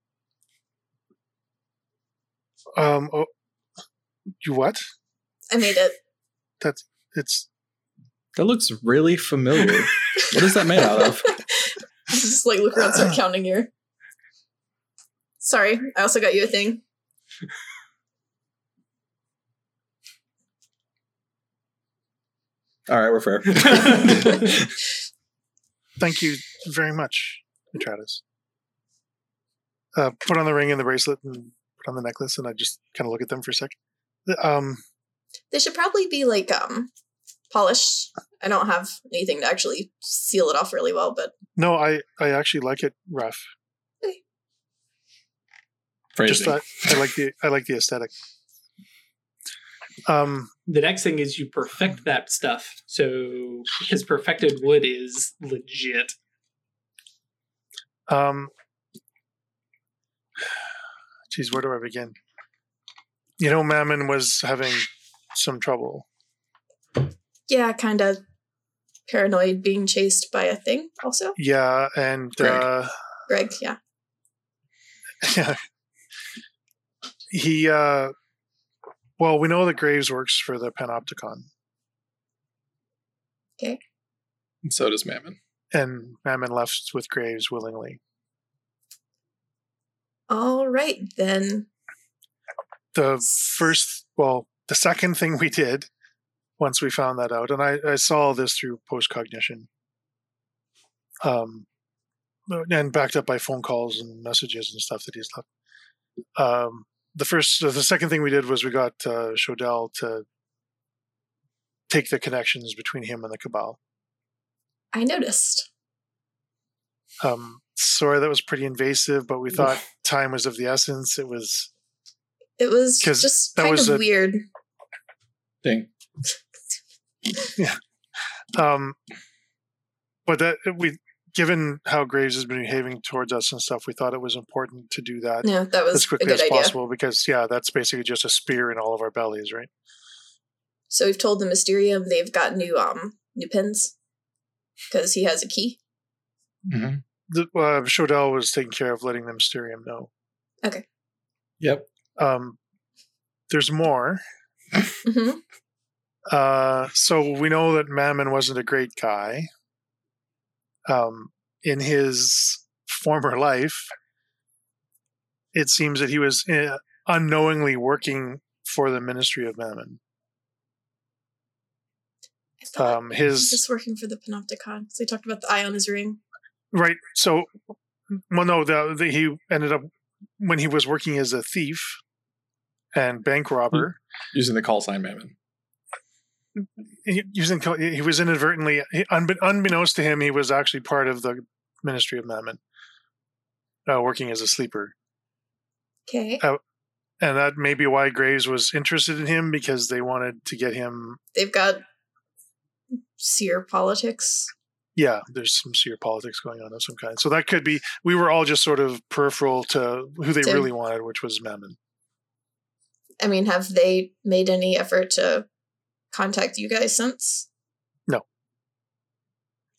Um, oh, you what? I made it. That's it's That looks really familiar. what is that made out of? Just like look around, start counting your. Sorry, I also got you a thing. All right, we're fair. Thank you very much, Atratus. Uh, put on the ring and the bracelet and put on the necklace, and I just kind of look at them for a second. Um, They should probably be like um polished. I don't have anything to actually seal it off really well, but no, I, I actually like it rough. Just Phrasing. that I like the I like the aesthetic. Um, the next thing is you perfect that stuff. So because perfected wood is legit. Um, geez, where do I begin? You know, Mammon was having some trouble. yeah, kind of paranoid being chased by a thing. Also, Yeah, and Greg. uh, Greg. Yeah, yeah, he. Uh, well, we know that Graves works for the Panopticon, okay. And so does Mammon. and Mammon left with Graves willingly. All right then. the first well the second thing we did once we found that out and i, I saw this through post cognition um and backed up by phone calls and messages and stuff that he's left um the first the second thing we did was we got uh Shodell to take the connections between him and the cabal I noticed. um sorry that was pretty invasive but we thought time was of the essence it was It was 'Cause just that kind was of a- weird. Thing. Yeah. Um, but that we, given how Graves has been behaving towards us and stuff, we thought it was important to do that Yeah, that was as a quickly good as idea. possible because, yeah, that's basically just a spear in all of our bellies, right? So we've told the Mysterium they've got new um new pins because he has a key. Mm-hmm. The, uh, Shodell was taking care of letting the Mysterium know. Okay. Yep. Um, there's more. hmm Uh, so we know that Mammon wasn't a great guy. Um, in his former life, it seems that he was uh, unknowingly working for the Ministry of Mammon. I thought Um, he was his just working for the Panopticon. So he talked about the eye on his ring. right. So, well, no, the, the, he ended up when he was working as a thief and bank robber. Using the call sign Mammon. He, using he was inadvertently, unbe- unbeknownst to him, he was actually part of the Ministry of Mammon, uh, working as a sleeper. Okay. and that may be why Graves was interested in him because they wanted to get him. They've got seer politics. Yeah, there's some seer politics going on of some kind. So that could be. We were all just sort of peripheral to who they To- really wanted, which was Mammon. I mean, have they made any effort to contact you guys since?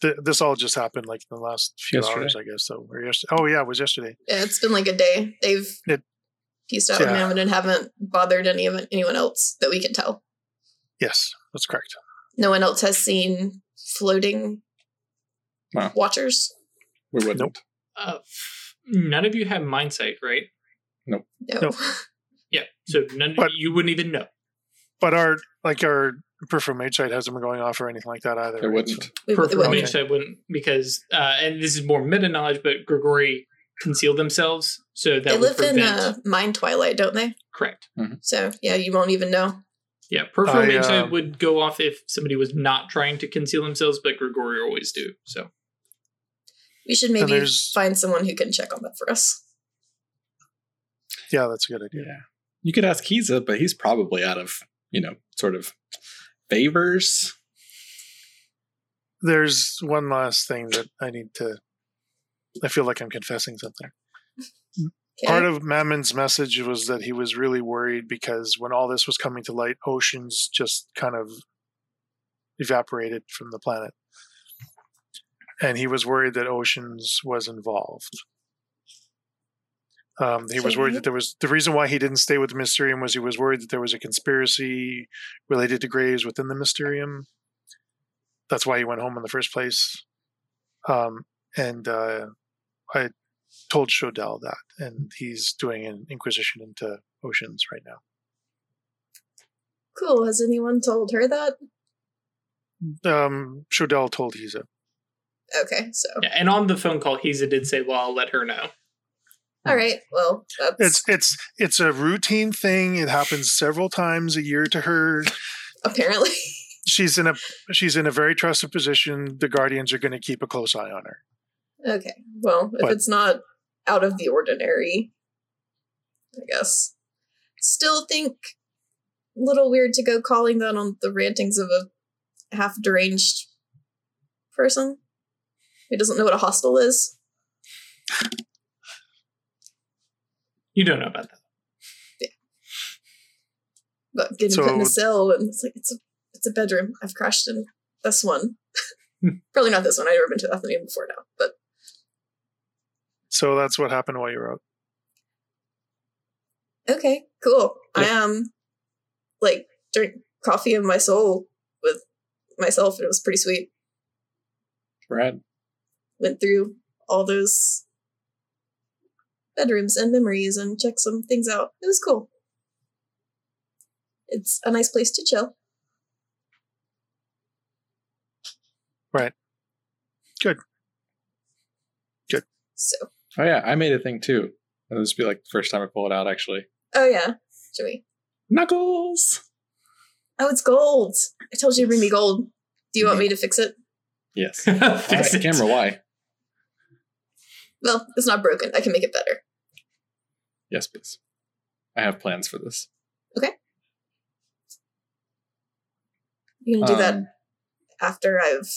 Th- this all just happened like in the last few Yesterday. hours, I guess. So or yesterday. Oh yeah, it was yesterday. Yeah, it's been like a day. They've It- pieced out with yeah. Mammon and haven't bothered any of anyone else that we can tell. Yes, that's correct. No one else has seen floating Wow. watchers. We wouldn't. Nope. Uh, none of you have mind sight, right? No. No. Yeah. So none But- you wouldn't even know. But our like our peripheral mage sight hasn't been going off or anything like that either. It right? wouldn't. So- We, it Peripheral wouldn't. Mage sight wouldn't because uh, and this is more meta knowledge, but Grigori concealed themselves, so that They would live in prevent. uh, Mind Twilight, don't they? correct. So yeah, you won't even know. Yeah, peripheral I, mage sight um, would go off if somebody was not trying to conceal themselves, but Grigori always do. So We should maybe find someone who can check on that for us. Yeah, that's a good idea. Yeah. You could ask Kiza, but he's probably out of, you know, sort of favors. There's one last thing that I need to. I feel like I'm confessing something. Okay? Part of Mammon's message was that he was really worried because when all this was coming to light, oceans just kind of evaporated from the planet. And he was worried that oceans was involved. Um, he was worried Okay. that there was the reason why he didn't stay with the Mysterium was he was worried that there was a conspiracy related to Graves within the Mysterium. That's why he went home in the first place. Um, and uh, I told Shodell that, and he's doing an inquisition into oceans right now. Cool. Has anyone told her that? Um, Shodell told Hiza. Okay, so Yeah, and on the phone call, Hiza did say, "Well, I'll let her know." All right. Well, that's It's it's it's a routine thing. It happens several times a year to her. apparently She's in a she's in a very trusted position. The guardians are going to keep a close eye on her. okay. Well, if But- it's not out of the ordinary, I guess. Still think a little weird to go calling that on the rantings of a half deranged person who doesn't know what a hostel is. You don't know about that. Yeah. But getting put in a cell and it's like it's a it's a bedroom. I've crashed in this one. Hmm. Probably not this one. I've never been to Athenaeum before now, but So that's what happened while you were out. Okay, cool. I Yeah. um like drink coffee in my soul with myself and it was pretty sweet. Brad. Went through all those bedrooms and memories and check some things out. It was cool. It's a nice place to chill. Right. Good. Good. So Oh yeah, I made a thing too. It'll just be like the first time I pull it out actually. oh yeah. Should we? Knuckles. Oh it's gold. I told you to bring me gold. Do you want me to fix it? Yes. Fix Alright, it. camera, why? Well, it's not broken. I can make it better. Yes, please. I have plans for this. Okay. You can do that Um, after I've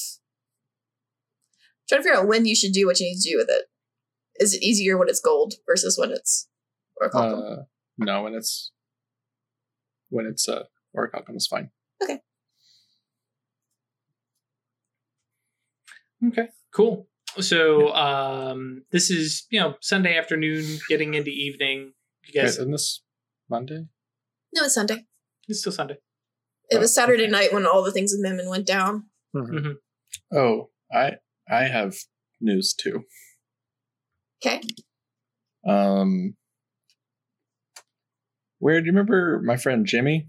trying to figure out when you should do what you need to do with it. Is it easier when it's gold versus when it's orichalcum? Uh, no, when it's when it's uh orichalcum is fine. Okay. Okay, cool. So um, this is you know Sunday afternoon, getting into evening. You Wait, guys, isn't this Monday? no, it's Sunday. it's still Sunday. It was Oh, Saturday okay. night when all the things with Memon went down. Mhm. Oh, I I have news too. Okay. Um, where do you remember my friend Jimmy?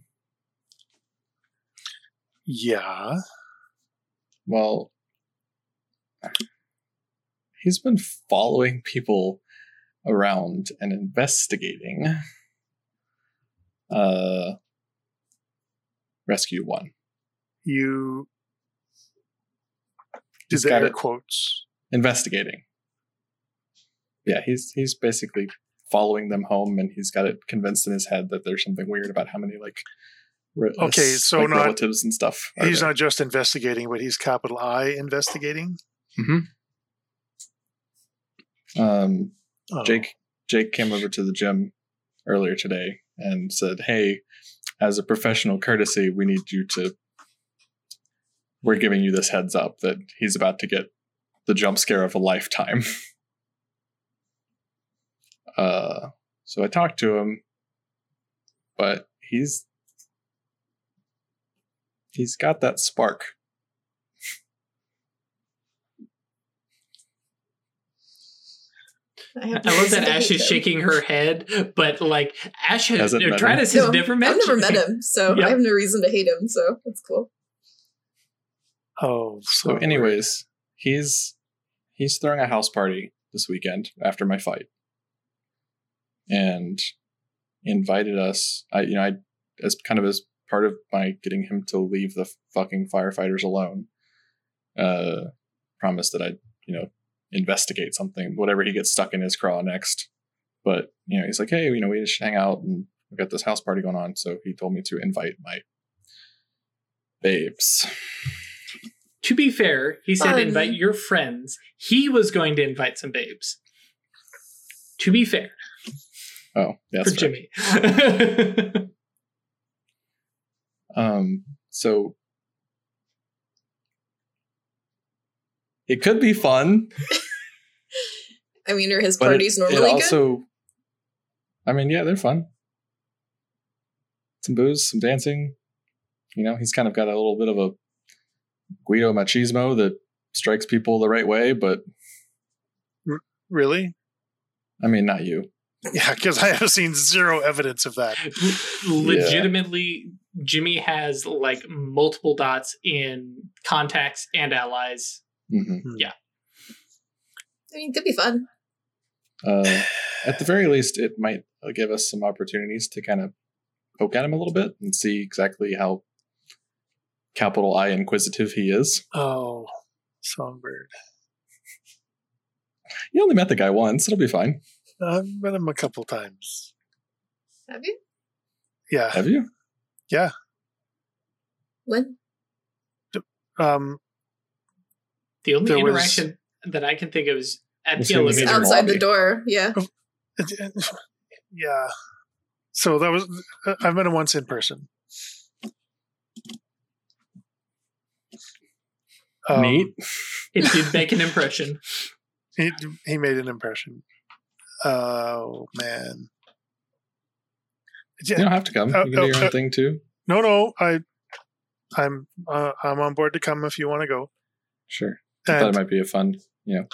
Yeah. Well, he's been following people around and investigating. Uh, Rescue One. You did He's the got air it. quotes. investigating. Yeah, he's he's basically following them home, and he's got it convinced in his head that there's something weird about how many like. re- Okay, so like, not- relatives and stuff. He's there. not just investigating, but he's capital I investigating. Um, Oh. Jake Jake came over to the gym earlier today and said, "Hey, as a professional courtesy, we need you to. We're giving you this heads up that he's about to get the jump scare of a lifetime." uh, so I talked to him, but he's he's got that spark. I, I love that Ash is him. shaking her head, but like Ash has Hasn't or met Travis No, has never met. I've never met him, so Yep. I have no reason to hate him. So that's cool. Oh, So, anyways, he's he's throwing a house party this weekend after my fight, and invited us. I you know I as kind of as part of my getting him to leave the fucking firefighters alone. Uh, promised that I'd you know investigate something, whatever he gets stuck in his craw next. But you know he's like, hey, you know we just hang out and we got this house party going on. So he told me to invite my babes. To be fair, he said Fun. invite your friends. He was going to invite some babes. To be fair, Oh, that's for fair. Jimmy. Um, so it could be fun, I mean, are his but it, parties it normally good? also, I mean, yeah, they're fun. Some booze, some dancing. You know, he's kind of got a little bit of a Guido machismo that strikes people the right way, but Really? I mean, not you. Yeah, because I have seen zero evidence of that. Legitimately, Jimmy has like multiple dots in contacts and allies. Hmm Yeah. I mean, it could be fun. Uh, at the very least, it might uh, give us some opportunities to kind of poke at him a little bit and see exactly how capital I inquisitive he is. Oh, Songbird. You only met the guy once; it'll be fine. I've met him a couple times. Have you? Yeah. Have you? Yeah. When? Um, The only There was- interaction that I can think of is at Was the in the elevator. major Outside lobby. the door. Yeah. yeah. So that was uh, I've met him once in person. Um, Neat. It did make an impression. He he made an impression. Oh man. You don't have to come. Uh, you can do your uh, own uh, thing too. No, no, I, I'm, uh, I'm on board to come if you want to go. Sure. I thought it might be a fun. You know.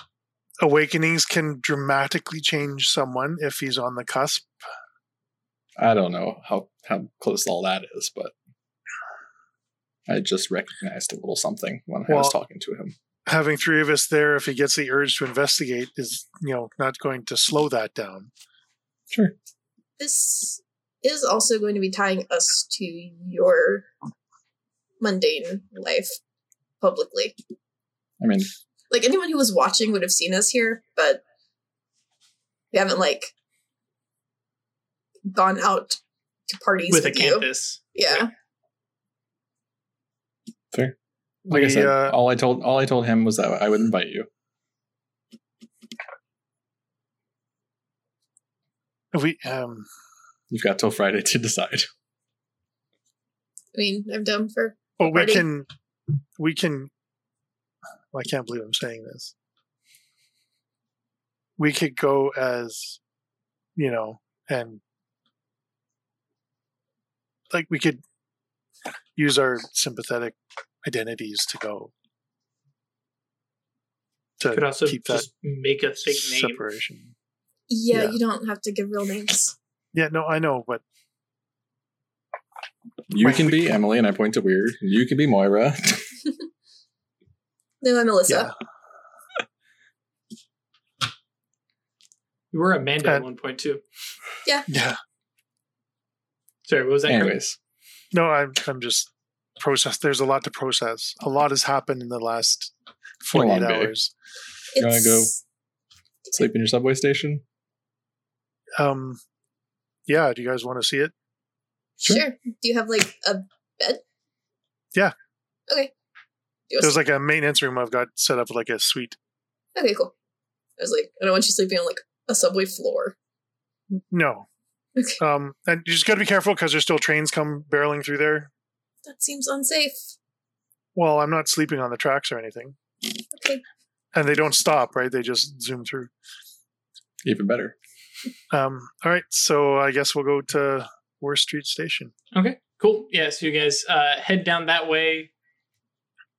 Awakenings can dramatically change someone if he's on the cusp. I don't know how how close all that is, but I just recognized a little something when I was talking to him. Having three of us there, if he gets the urge to investigate, is you know not going to slow that down. Sure. This is also going to be tying us to your mundane life publicly. I mean, Like anyone who was watching would have seen us here, but we haven't like gone out to parties with with, a you. campus. Yeah. fair. Like I said, uh, all I told all I told him was that I would invite you. we um You've got till Friday to decide. I mean, I'm done for Well, we can, we can. Well, I can't believe I'm saying this. We could go as, you know, and like we could use our sympathetic identities to go to Could also keep just make a fake name. separation. Yeah, Yeah. you don't have to give real names. Yeah, no, I know, but You can we- be Emily, and I point to Weird. You can be Moira. No, I'm Melissa. yeah, You were Amanda at And- one point too. yeah. Yeah. Sorry, what was that? Craig? Anyways, No, I'm I'm just process. There's a lot to process. A lot has happened in the last Go 48 hours. You wanna go? Sleep in your subway station. Um, yeah. Do you guys want to see it? Sure. Sure. Do you have like a bed? Yeah. Okay. Do There's like a maintenance room I've got set up like a suite. okay, cool. I was like, I don't want you sleeping on like a subway floor. No. Okay. Um, and you just got to be careful because there's still trains come barreling through there. That seems unsafe. Well, I'm not sleeping on the tracks or anything, Okay. and they don't stop. Right? They just zoom through. Even better. Um, all right. So I guess we'll go to Worth Street Station. Okay, cool. Yeah, so you guys uh, head down that way,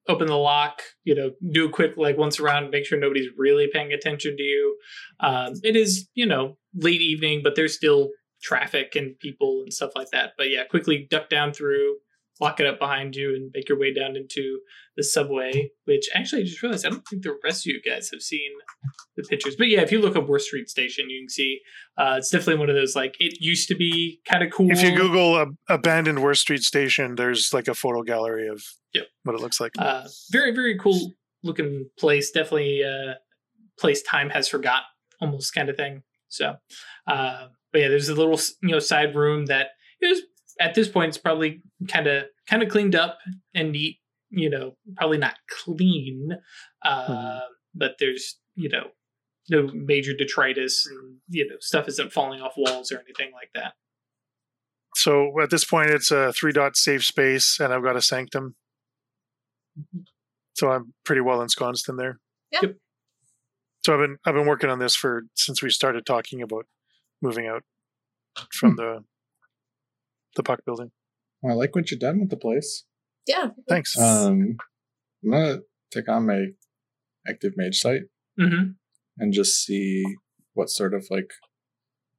open the lock, you know, do a quick like once around, make sure nobody's really paying attention to you. Um, it is, you know, late evening, but there's still traffic and people and stuff like that. But yeah, quickly duck down through, lock it up behind you, and make your way down into the subway. Which actually, I just realized I don't think the rest of you guys have seen the pictures. But yeah, if you look up Worth Street Station, you can see uh, it's definitely one of those like it used to be kind of cool. If you Google uh, abandoned Worth Street Station, there's like a photo gallery of Yep. what it looks like. uh, very very cool looking place definitely a place time has forgot almost kind of thing so uh but yeah there's a little you know side room that is at this point it's probably kind of kind of cleaned up and neat you know probably not clean uh Mhm. but there's you know no major detritus and you know stuff isn't falling off walls or anything like that So at this point, it's a three dot safe space, and I've got a sanctum. So I'm pretty well ensconced in there. Yeah. Yep. So I've been I've been working on this for since we started talking about moving out from the the puck building. I like what you've done with the place. Yeah. Thanks. Um, I'm gonna take on my active mage sight mm-hmm. and just see what sort of like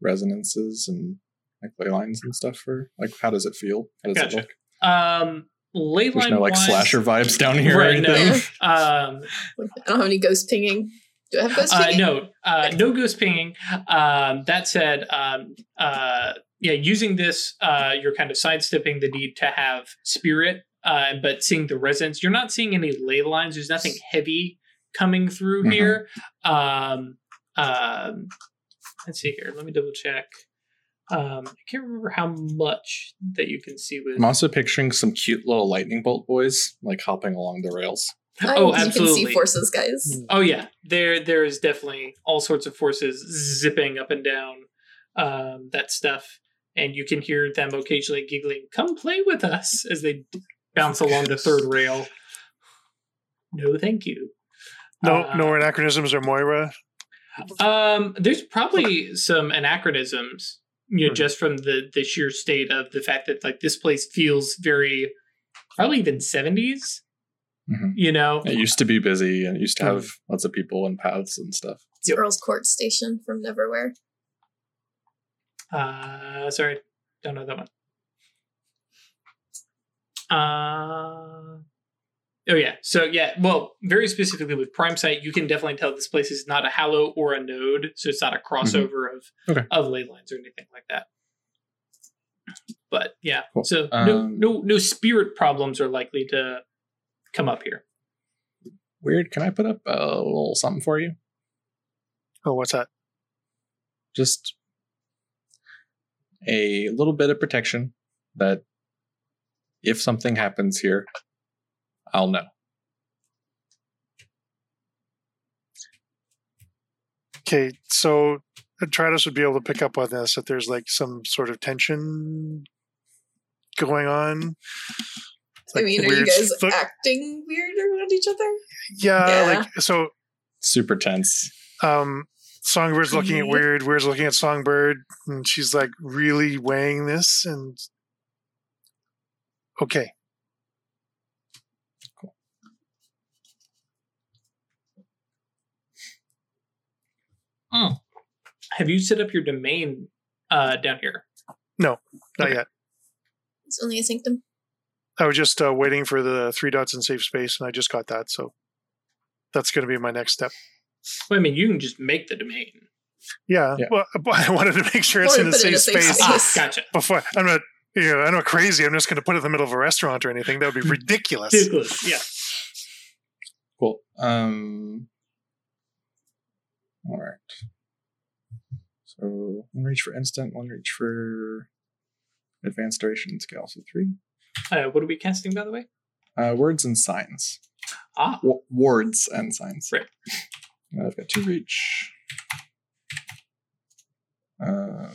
resonances and like ley lines and stuff for like how does it feel? How does Gotcha. it look? Um, ley There's line no like wise- slasher vibes down here or Right, no. Um, I don't have any ghost pinging. Do I have ghost uh, pinging? no, uh, no ghost pinging. Um, that said, um, uh, yeah, using this, uh, you're kind of sidestepping the need to have spirit, uh, but seeing the resonance. You're not seeing any ley lines. There's nothing heavy coming through Mhm. here. Um, um, let's see here. Let me double check. Um, I can't remember how much that you can see with. I'm also picturing some cute little lightning bolt boys like hopping along the rails. I- Oh, You can absolutely. see forces, guys. Oh yeah, there there is definitely all sorts of forces zipping up and down um, that stuff, and you can hear them occasionally giggling, "Come play with us!" as they bounce along the third rail. No, thank you. No, Uh, no anachronisms or Moira. Um, there's probably some anachronisms, you know, Hmm. just from the the sheer state of the fact that like this place feels very, probably even seventies. Mhm. You know, It used to be busy and it used to have lots of people and paths and stuff. It's Yep. Earl's Court Station from Neverwhere. Uh, sorry, don't know that one. Uh, oh yeah. So yeah, well, very specifically with Prime Sight, you can definitely tell this place is not a Hallow or a Node, so it's not a crossover of Okay. of ley lines or anything like that. But yeah, Cool. so no Um, no no spirit problems are likely to come up here. Weird. Can I put up a little something for you? Oh, what's that? Just a little bit of protection that if something happens here, I'll know. Okay, so Trados would be able to pick up on this that there's like some sort of tension going on. It's I mean, are you guys foot- acting weird around each other? yeah, Yeah. like so Super tense. um Songbird's looking at. Weird, Weird's looking at Songbird, and she's like really weighing this and okay. Have you set up your domain uh, down here? No, not Okay. yet. It's only a sanctum. I was just uh, waiting for the three dots in safe space, and I just got that. So that's going to be my next step. Well, I mean, you can just make the domain. Yeah. Yeah. Well, but I wanted to make sure it's in to a it in safe a safe space space. Ah, gotcha. before. I'm not. You know, I'm not crazy. I'm just going to put it in the middle of a restaurant or anything. That would be ridiculous. Ridiculous. Yeah. Cool. Um. All right. So one reach for instant, one reach for advanced duration and scale. So three. Uh, what are we casting, by the way? Uh, words and signs. Ah, W- wards and signs. Right. I've got two reach. Um,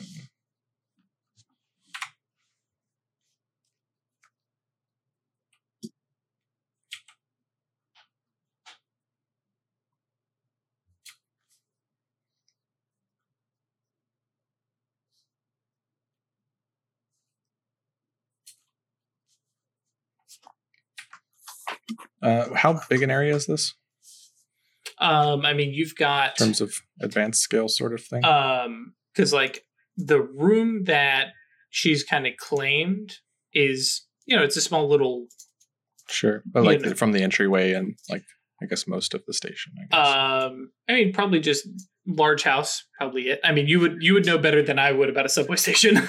uh, how big an area is this um, I mean, you've got in terms of advanced scale sort of thing? um, because like the room that she's kind of claimed is, you know, it's a small little sure, but like know. from the entryway and like I guess most of the station. I guess. Um, I mean, probably just large house. Probably it. I mean, you would you would know better than I would about a subway station.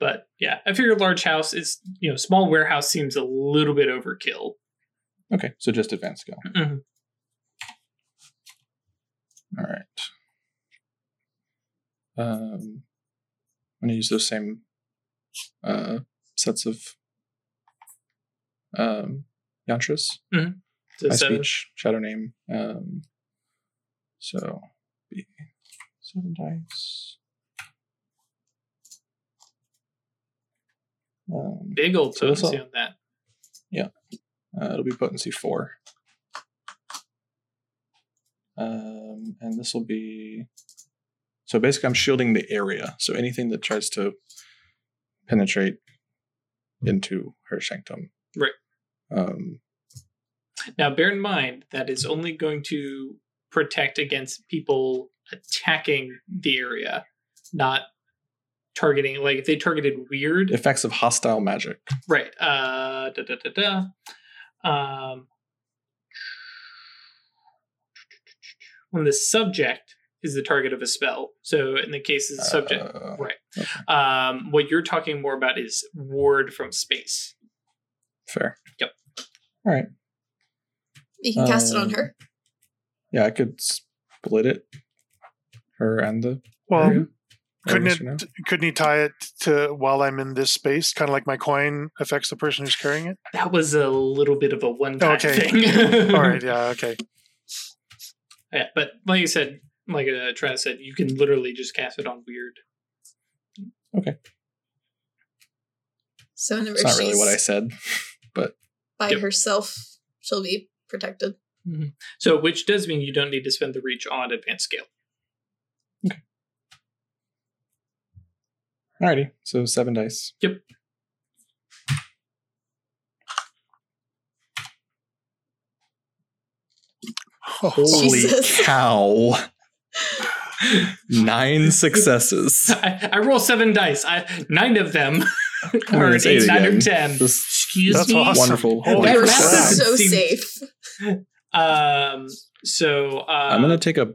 but yeah, I figure large house is you know small warehouse seems a little bit overkill. Okay, so just advanced scale. Mhm. All right. Um, I'm gonna use those same uh, sets of um, yantras. So High seven. speech, shadow name. Um, so be seven dice. Um, Big old So all- on that. Uh, it'll be potency four. Um, and this will be so basically I'm shielding the area. So anything that tries to penetrate into her sanctum. Right. Um, Now, bear in mind that is only going to protect against people attacking the area, not targeting. Like if they targeted weird, Effects of hostile magic. right? Uh, da da da da. Um, when the subject is the target of a spell. So in the case of the subject, Uh, right? okay. Um, what you're talking more about is ward from space. Fair. Yep. All right. You can cast it on Um, her. Yeah, I could split it. Her and the. Well, area. Couldn't Areas for now. it? Couldn't he tie it to while I'm in this space? Kind of like my coin affects the person who's carrying it. That was a little bit of a one-time Okay. thing. All right. Yeah. Okay. Yeah, but like you said, like uh, Travis said, you can literally just cast it on weird. Okay so whenever It's not really what I said. But by Yep. herself, she'll be protected. So, which does mean you don't need to spend the reach on advanced scale. Alrighty. So seven dice. Yep. Holy Jesus. cow. Nine successes. I, I roll seven dice. I nine of them are an it's eight, eight nine, or ten. This- Excuse That's me. awesome. Wonderful. Holy Your crap. math is so safe. Um. So, uh, I'm gonna take a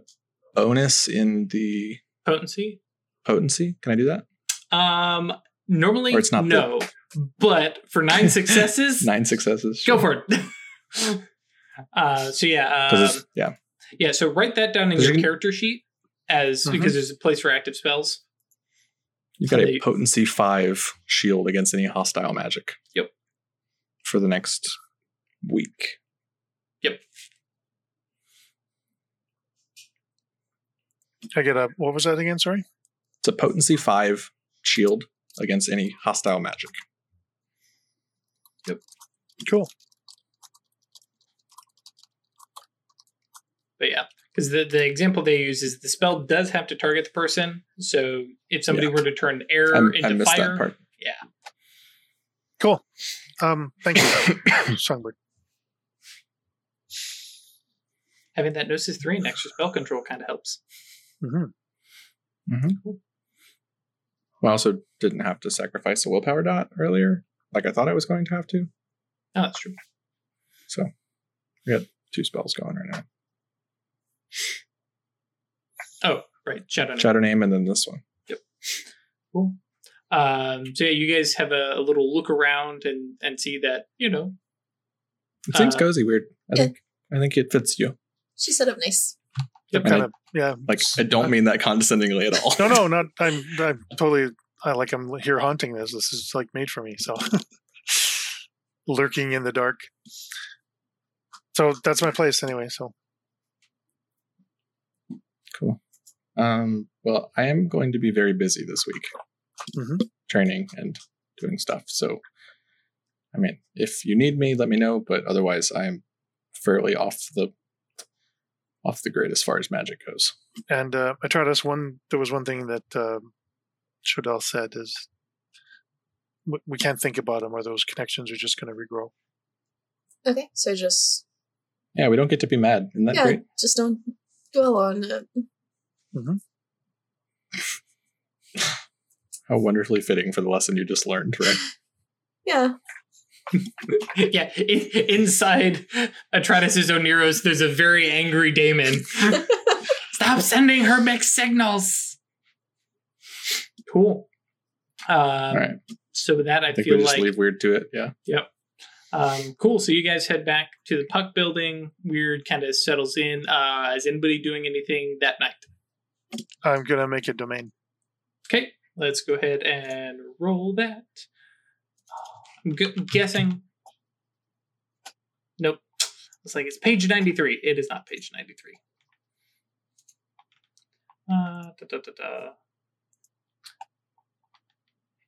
bonus in the potency. potency. Can I do that? Um. Normally, Or it's not the- no, but for nine successes, Nine successes. go for it. uh. So yeah, Um, yeah. yeah. So write that down in your you can- character sheet as Mhm. because there's a place for active spells. You've got a They- potency five shield against any hostile magic. Yep. For the next week. Yep. I get a. What was that again? Sorry. It's a potency five shield against any hostile magic. Yep. Cool. But yeah, because the, the example they use is the spell does have to target the person. So if somebody Yeah. were to turn air I'm- into I missed fire, that part. Cool. Um. Thank you, Songbird. having that Gnosis 3 and extra spell control kind of helps. hmm Mm-hmm. I also didn't have to sacrifice a willpower dot earlier, like I thought I was going to have to. Oh, that's true. So we got two spells going right now. Oh, right. Shadow. Knight. Shadow name and then this one. Yep. Cool. Um, so yeah, you guys have a, a little look around and, and see that, you know, It seems Uh, cozy weird. I yeah. think I think it fits you. She set up nice. Yep. Kind of. Yeah. Like I don't mean that condescendingly at all. No, no, not. I'm. I'm totally. I like. I'm here haunting this. This is like made for me. So, lurking in the dark. So that's my place anyway. So Cool. Um, well, I am going to be very busy this week, Mhm. training and doing stuff. So, I mean, if you need me, let me know. But otherwise, I am fairly off the off the grid as far as magic goes. and uh, I tried this one. There was one thing that uh, Shodell said is w- we can't think about them, or those connections are just going to regrow. Okay, so just Yeah, we don't get to be mad. Isn't that yeah, great? just don't dwell on it. Mm-hmm. How wonderfully fitting for the lesson you just learned, right? Yeah, yeah, in, inside Atratus' Oneiros, there's a very angry Daemon. Stop sending her mixed signals. Cool. Um, All right. So with that, I, I think feel we just like leave weird to it. Yeah. Um, cool. So you guys head back to the puck building. Weird kind of settles in. Uh, is anybody doing anything that night? I'm going to make a domain. Okay, let's go ahead and roll that. I'm gu- guessing. Nope. Looks like it's page 93. It is not page 93. Uh, da, da, da, da.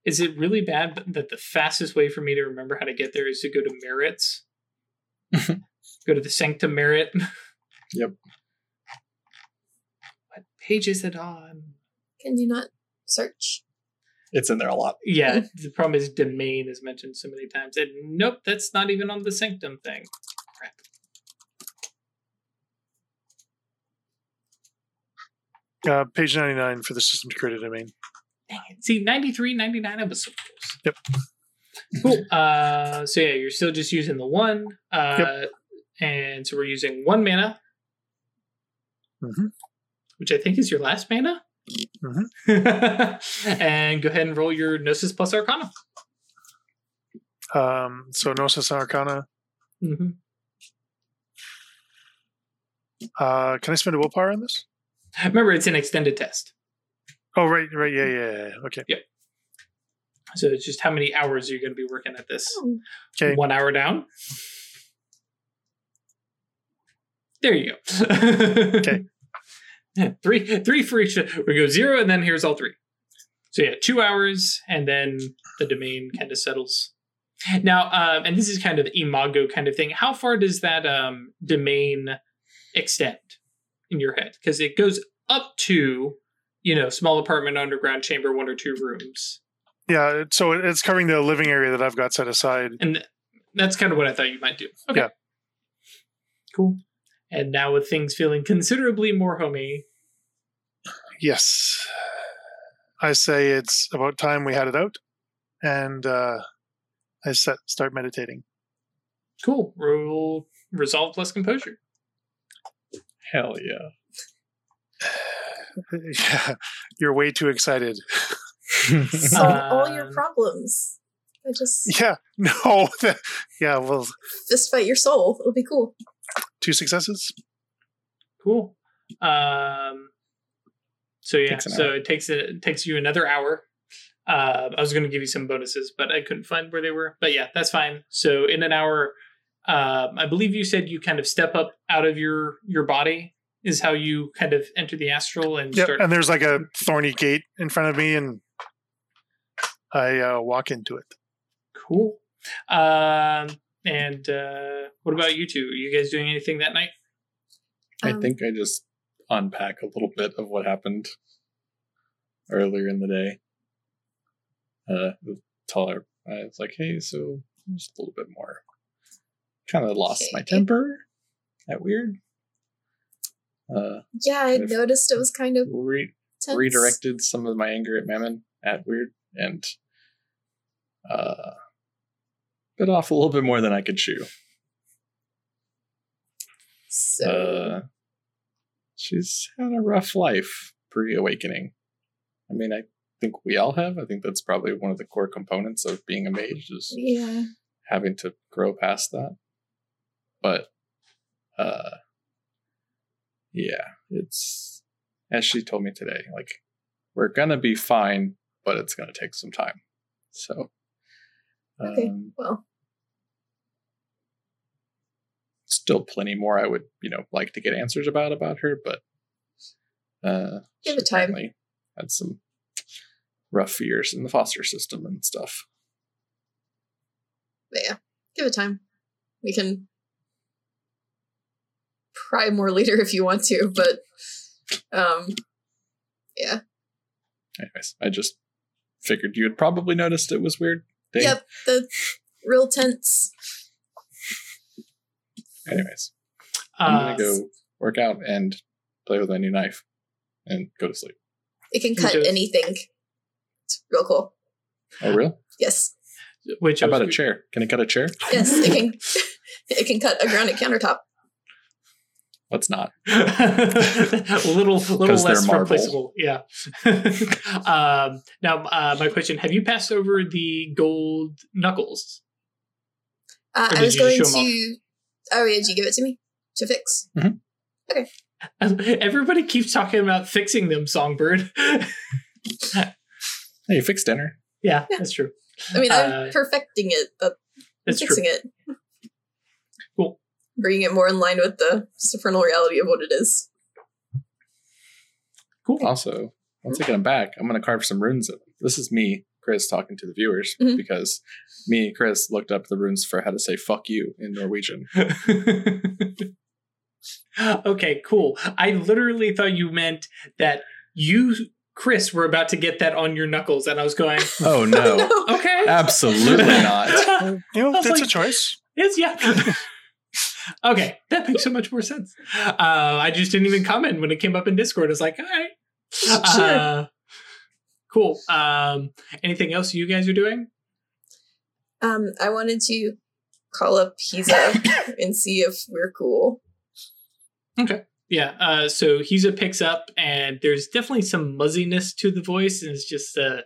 Is it really bad that the fastest way for me to remember how to get there is to go to merits? go to the Sanctum Merit? Yep. What page is it on? can you not search? it's in there a lot. Yeah, the problem is domain is mentioned so many times. And nope, that's not even on the sanctum thing. Crap. Uh, page 99 for the system to create a domain. Dang it. See, 93, 99, I was so close. Yep. Cool. Uh, so yeah, you're still just using the one. Uh, yep. And so we're using one mana, mm-hmm. which I think is your last mana. Mhm. and go ahead and roll your Gnosis plus Arcana. Um, so Gnosis and Arcana. Mm-hmm. Uh, can I spend a willpower on this? Remember, it's an extended test. Oh, right, right. Yeah, yeah, yeah. Okay. Yep. So it's just how many hours are you going to be working at this? Oh, Okay. One hour down. There you go. Okay. Yeah, three, three for each. We go zero, and then here's all three. So yeah, two hours, and then the domain kind of settles. Now, um, and this is kind of the imago kind of thing. How far does that um, domain extend in your head? Because it goes up to, you know, small apartment, underground chamber, one or two rooms, Yeah, so it's covering the living area that I've got set aside. and that's kind of what I thought you might do. Okay. Yeah. Cool. And now with things feeling considerably more homey, Yes. I say it's about time we had it out. And uh, I set, start meditating. cool. Roll resolve plus composure. Hell yeah. yeah, you're way too excited. Solve all your Um, problems. I just Yeah, no. yeah, well, fist fight your soul. It'll be cool. Two successes. Cool. Um. So yeah, Takes so hour. it takes it takes you another hour. Uh, I was going to give you some bonuses, but I couldn't find where they were. But yeah, that's fine. So in an hour, um, I believe you said you kind of step up out of your your body is how you kind of enter the astral and Yep, start. and there's like a thorny gate in front of me, and I uh, walk into it. Cool. Um, and uh, what about you two? Are you guys doing anything that night? I Um, think I just unpack a little bit of what happened earlier in the day. Uh, tell her I was like, "Hey, so just a little bit more. Kind of lost my temper. That weird. Uh, Yeah, I noticed it was kind of re- tense. redirected some of my anger at Mammon at weird and uh, bit off a little bit more than I could chew. So Uh, she's had a rough life pre awakening. I mean, I think we all have. I think that's probably one of the core components of being a mage is yeah, having to grow past that. But, uh, yeah, it's as she told me today. Like, we're gonna be fine, but it's gonna take some time. So, Okay. um, well, still plenty more I would, you know, like to get answers about about her, but uh Give she it time. Had some rough years in the foster system and stuff. but yeah, give it time. We can pry more later if you want to, but um, yeah, Anyways, I just figured you had probably noticed it was weird. Day. yep, the real tense. Anyways, I'm Uh, gonna go work out and play with my new knife and go to sleep. It can cut too. anything. It's real cool. Oh, real? Yes, which How I was- about a chair? Can it cut a chair? yes, it can. it can cut a granite countertop. Let's not. a little, little 'Cause they're less replaceable. Yeah. um, now, uh, my question: Have you passed over the gold knuckles? Uh, I was going just show 'em to. Oh, yeah, did you give it to me to fix? Okay. Everybody keeps talking about fixing them, Songbird. Hey, you fixed dinner. yeah, Yeah. that's true. I mean, Uh, I'm perfecting it, but I'm That's true. fixing it. Cool. Bringing it more in line with the supernal reality of what it is. Cool. Also, once I get them back, I'm going to carve some runes in them. This is me, Chris, talking to the viewers Mhm. because me, and Chris, looked up the runes for how to say fuck you in Norwegian. okay, cool. I literally thought you meant that you, Chris, were about to get that on your knuckles, and I was going, Oh, no. no. okay. Absolutely not. You know, I was that's a choice. It's yeah. okay, that makes so much more sense. Uh, I just didn't even comment when it came up in Discord. I was like, all right, Uh, cool. Um, anything else you guys are doing? Um, I wanted to call up Hiza and see if we're cool. Okay. Yeah. Uh, so Hiza picks up, and there's definitely some muzziness to the voice, and it's just uh,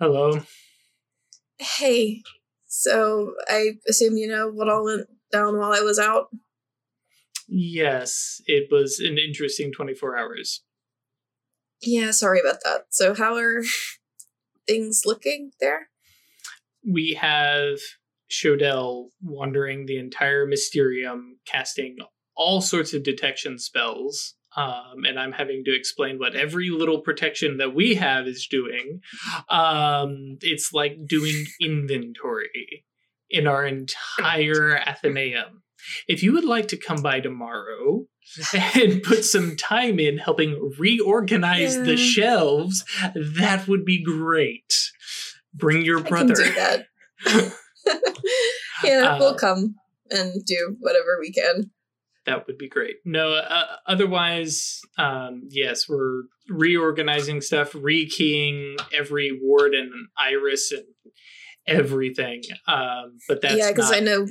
hello. Hey, so I assume you know what all went down while I was out. Yes, it was an interesting 24 hours. Yeah, sorry about that. So how are things looking there? We have Shodell wandering the entire Mysterium, casting all sorts of detection spells. Um, and I'm having to explain what every little protection that we have is doing. Um, it's like doing inventory in our entire Athenaeum. If you would like to come by tomorrow and put some time in helping reorganize the shelves, that would be great. Bring your brother. I can do that. yeah, Uh, we'll come and do whatever we can. that would be great. No, uh, otherwise, um, yes, we're reorganizing stuff, rekeying every ward and iris and everything. Um, but that's yeah, because not- I know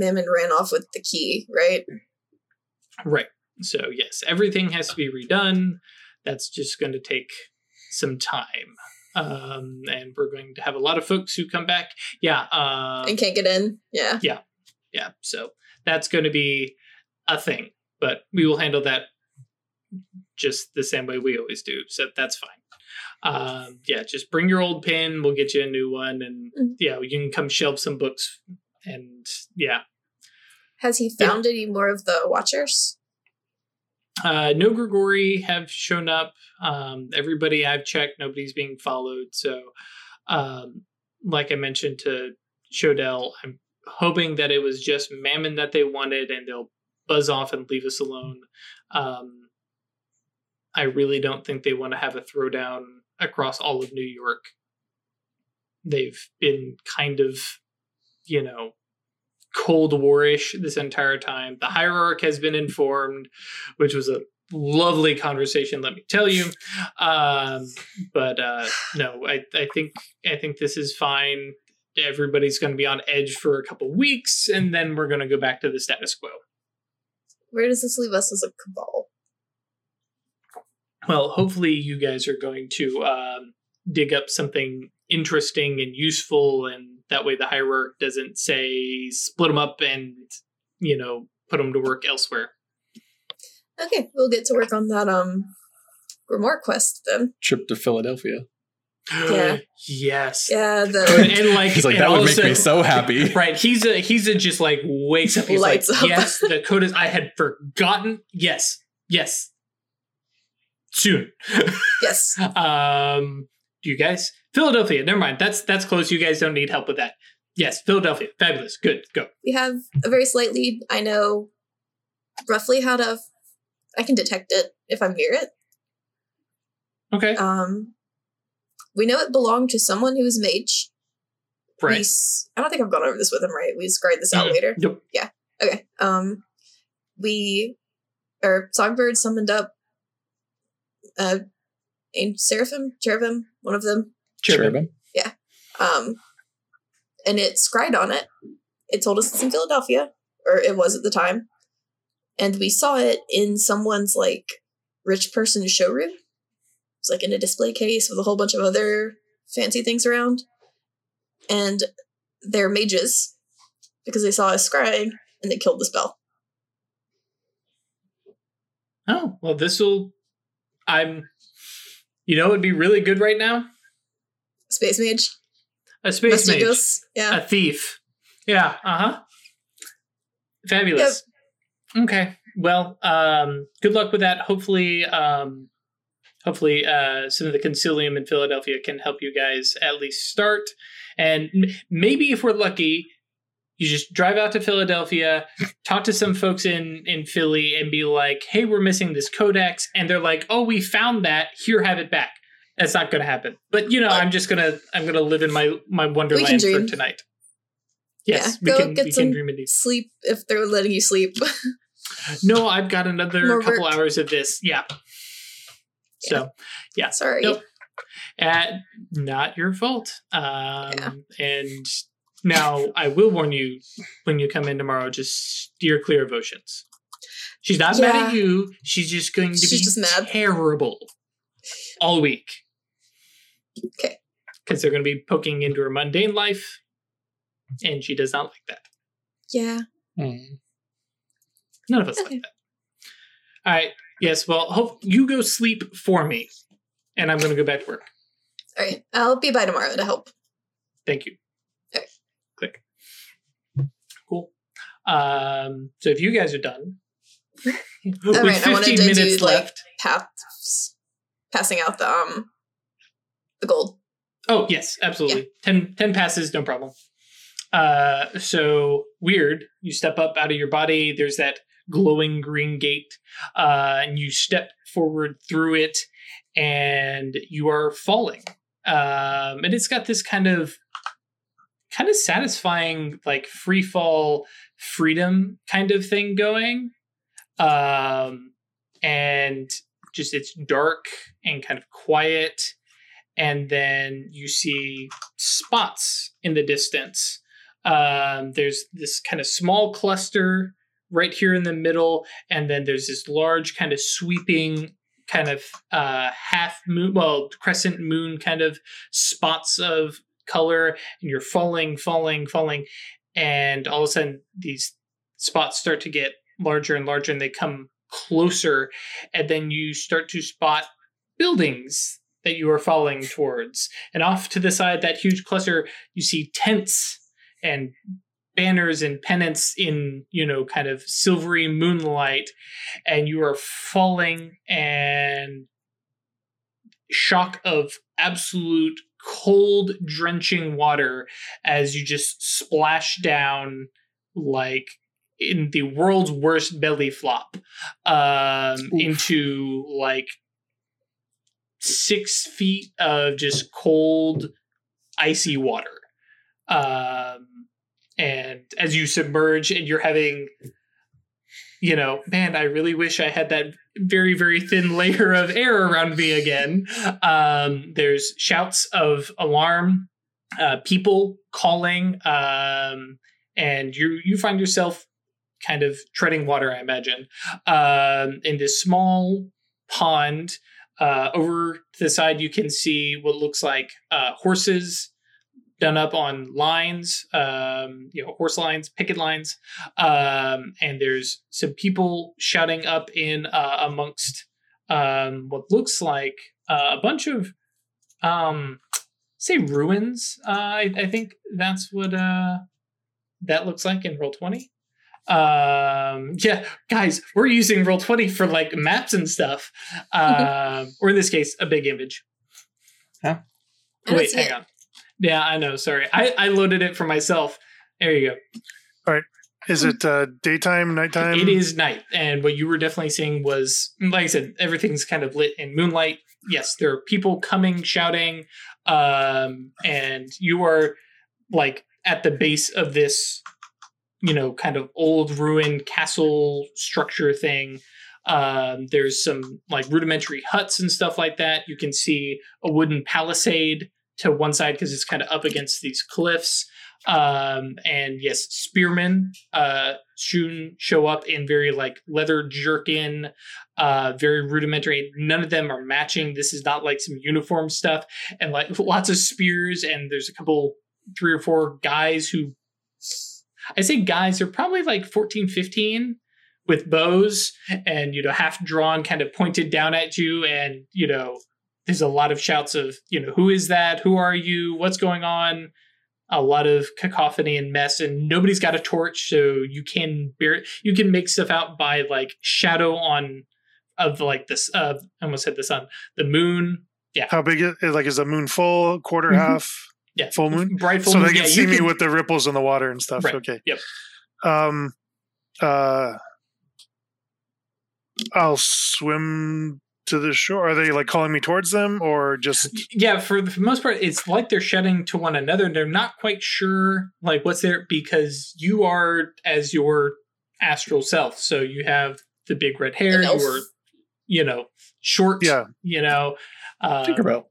Mammon ran off with the key, right? Right. So, yes, everything has to be redone. That's just going to take some time. Um, and we're going to have a lot of folks who come back. Yeah. Uh, and can't get in. Yeah. yeah. Yeah. So that's going to be a thing, but we will handle that just the same way we always do. So that's fine. Um, yeah, just bring your old pin. We'll get you a new one, and Mhm. yeah, you can come shelve some books. And yeah, Has he Yeah. found any more of the Watchers? Uh, no Grigori have shown up. Um, everybody I've checked, nobody's being followed. So, um, like I mentioned to Shodell, I'm hoping that it was just Mammon that they wanted and they'll buzz off and leave us alone. Um, I really don't think they want to have a throwdown across all of New York. They've been kind of, you know, Cold Warish this entire time. The hierarch has been informed, which was a lovely conversation, let me tell you. Um, but uh, no, I, I think I think this is fine. Everybody's going to be on edge for a couple weeks, and then we're going to go back to the status quo. Where does this leave us as a cabal? Well, hopefully, you guys are going to um, dig up something interesting and useful, and that way the hierarch doesn't say split them up and you know put them to work elsewhere. Okay, we'll get to work on that um Grimoire quest then. Trip to Philadelphia. Yeah. yes. Yeah, and, the and, like He's like, and that would all make of me so happy. Right, he's a he's a just like wakes up. He's Lights like, up. yes, the code is. I had forgotten. Yes, yes. Soon. yes. um, do you guys Philadelphia? Never mind. That's that's close. You guys don't need help with that. Yes, Philadelphia. Fabulous. Good. Go. We have a very slight lead. I know roughly how to I can detect it if I'm near it. Okay. Um we know it belonged to someone who was mage. We right. s- I don't think I've gone over this with him, right? We scried this out Mm. later. Yep. Yeah. Okay. Um, we or Songbird summoned up uh, a seraphim, cherubim, one of them. Cherubim. Cherubim. Um, and it scried on it. It told us it's in Philadelphia, or it was at the time, and we saw it in someone's like rich person showroom. It's like in a display case with a whole bunch of other fancy things around, and they're mages because they saw us scrying and they killed the spell. Oh well, this will. I'm. You know, it'd be really good right now. Space mage, A space mage. Yeah. a thief. Yeah. Uh huh. Fabulous. Okay. Well, um, good luck with that. Hopefully, um, hopefully, uh, some of the concilium in Philadelphia can help you guys at least start. And m- maybe if we're lucky, you just drive out to Philadelphia, talk to some folks in in Philly, and be like, "Hey, we're missing this codex," and they're like, "Oh, we found that. Here, have it back." That's not going to happen. But you know, I'm just gonna I'm gonna live in my my wonderland for tonight. Yes, Yeah, we go can get we some can dream indeed. Sleep if they're letting you sleep. No, I've got another More couple work. hours of this. Yeah. So, yeah. Sorry. Nope. Uh, not your fault. Um, Yeah. And now I will warn you when you come in tomorrow, just steer clear of oceans. She's not mad at you. She's just going to She's be just mad. terrible all week. Okay. Because they're going to be poking into her mundane life, and she does not like that. Yeah. Hmm. None of us Okay. like that. All right. Yes. Well, hope you go sleep for me, and I'm going to go back to work. All right. I'll be by tomorrow to help. Thank you. Okay. Click. Cool. Um, so if you guys are done, with right, I wanted 15 to minutes do, like- Paths passing out the um the gold. Oh, yes, absolutely. Ten, 10 passes, no problem. Uh, so weird. You step up out of your body. There's that glowing green gate, uh, and you step forward through it, and you are falling. Um, and it's got this kind of, kind of satisfying, like free fall freedom kind of thing going. Um, and just it's dark and kind of quiet and then you see spots in the distance. Um, there's this kind of small cluster right here in the middle, and then there's this large kind of sweeping kind of uh, half moon, well, crescent moon kind of spots of color, and you're falling, falling, falling, and all of a sudden these spots start to get larger and larger, and they come closer, and then you start to spot buildings that you are falling towards. And off to the side, that huge cluster, you see tents and banners and pennants in, you know, kind of silvery moonlight. And you are falling and shock of absolute cold, drenching water as you just splash down like in the world's worst belly flop um, into like six feet of just cold, icy water. Um, and as you submerge and you're having, you know, man, I really wish I had that very, very thin layer of air around me again. Um, there's shouts of alarm, uh, people calling, um, and you you find yourself kind of treading water, I imagine, um, in this small pond. Uh, over to the side, you can see what looks like uh, horses done up on lines, um, you know, horse lines, picket lines, um, and there's some people shouting up in uh, amongst um, what looks like uh, a bunch of, um, say, ruins. Uh, I, I think that's what uh, that looks like in roll twenty um yeah guys we're using roll 20 for like maps and stuff. Um or in this case a big image. I don't wait hang it. on. Yeah i know sorry. I i loaded it for myself. There you go. All right. Is it uh, daytime, nighttime? it is night and what you were definitely seeing was like i said everything's kind of lit in moonlight. Yes there are people coming shouting um and you are like at the base of this you know kind of old ruined castle structure thing. Um there's some like rudimentary huts and stuff like that. You can see a wooden palisade to one side because it's kind of up against these cliffs. Um and yes spearmen uh soon show up in very like leather jerkin uh very rudimentary. None of them are matching. This is not like some uniform stuff. And like lots of spears and there's a couple three or four guys who i say guys they're probably like 14 15 with bows and you know half drawn kind of pointed down at you and you know there's a lot of shouts of you know who is that? Who are you? What's going on? A lot of cacophony and mess and nobody's got a torch so you can bear you can make stuff out by like shadow on of like this uh I almost hit the sun the moon. Yeah. How big is like is the moon full, quarter, Mhm. half, yeah full moon? bright full so moon they can yeah, see me can- with the ripples in the water and stuff. Right. Okay. Yep. Um. Uh. I'll swim to the shore. Are they like calling me towards them, or just yeah for the, for the most part it's like they're shouting to one another and they're not quite sure like what's there because you are as your astral self so you have the big red hair An you are you know, short. Yeah. You know, uh, Tinkerbell.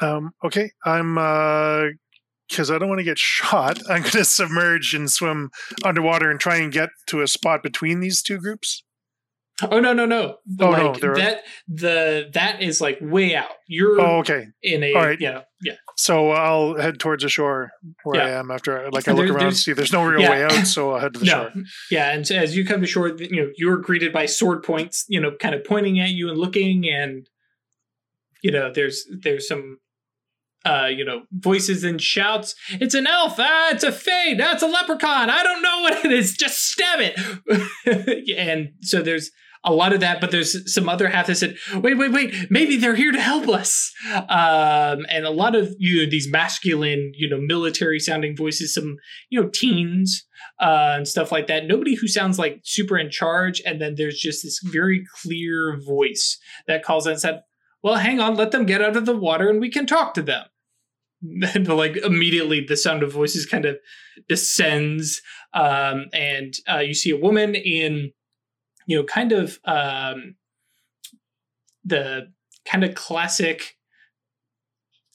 Um, okay, I'm because I don't want to get shot. I'm going to submerge and swim underwater and try and get to a spot between these two groups. Oh no no no! Oh, no, like are- that the that is like way out. You're Oh, okay. in a all right. you know yeah So I'll head towards the shore where I am after. Like I look There- around, and see there's no real yeah. way out, so I'll head to the no shore. yeah. And so as you come to shore, you know you're greeted by sword points. You know, kind of pointing at you and looking, and you know there's there's some. Uh, you know, voices and shouts. It's an elf. Ah, it's a fae. That's a leprechaun. I don't know what it is. Just stab it. and so there's a lot of that, but there's some other half that said, wait, wait, wait, maybe they're here to help us. Um, and a lot of you know, these masculine, you know, military sounding voices, some, you know, teens uh, and stuff like that. Nobody who sounds like super in charge. And then there's just this very clear voice that calls out and said, well, hang on, let them get out of the water and we can talk to them. And like immediately the sound of voices kind of descends um, and uh, you see a woman in you know, kind of um, the kind of classic.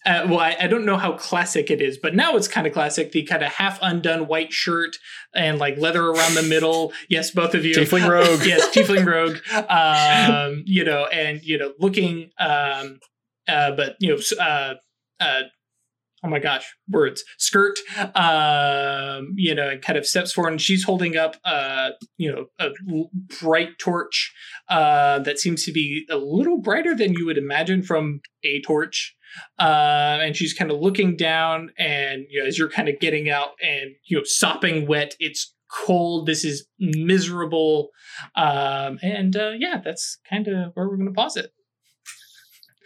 Uh, well, I, I don't know how classic it is, but now it's kind of classic. The kind of half undone white shirt and like leather around the middle. Yes, both of you. Tiefling rogue. yes, tiefling rogue. Um, you know, and you know, looking. Um, uh, but you know, uh, uh, oh my gosh, words. Skirt. Um, you know, and kind of steps forward, and she's holding up, uh, you know, a bright torch, uh, that seems to be a little brighter than you would imagine from a torch. Uh, and she's kind of looking down, and you know, as you're kind of getting out and you know, sopping wet, it's cold. This is miserable. Um, and uh, yeah, that's kind of where we're going to pause it.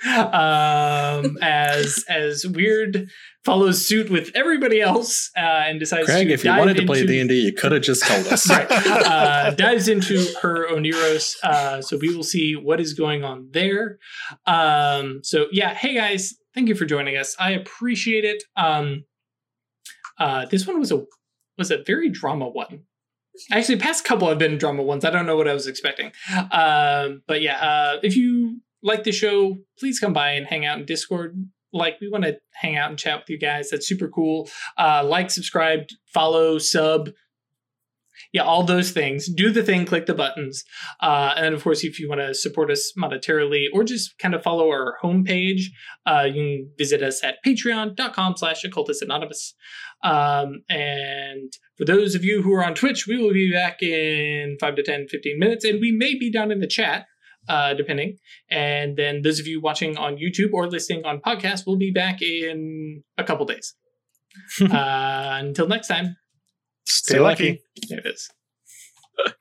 Um, as as weird follows suit with everybody else uh, and decides Craig, to if you wanted to play D and D, you could have just told us. right, uh, dives into her Oneiros. Uh, so we will see what is going on there. Um, so yeah, hey guys, thank you for joining us. I appreciate it. Um, uh, this one was a was a very drama one. Actually, past couple have been drama ones. I don't know what I was expecting. Um, but yeah, uh, if you like the show, please come by and hang out in Discord. Like, we want to hang out and chat with you guys. That's super cool. Uh, like, subscribe, follow, sub. Yeah, all those things. Do the thing, click the buttons. Uh, and of course, if you want to support us monetarily or just kind of follow our homepage, uh, you can visit us at patreon.com slash occultist anonymous. Um, and for those of you who are on Twitch, we will be back in 5 to 10, 15 minutes, and we may be down in the chat, uh, depending. And then those of you watching on YouTube or listening on podcast will be back in a couple days. uh, until next time, stay, stay lucky. lucky. There it is.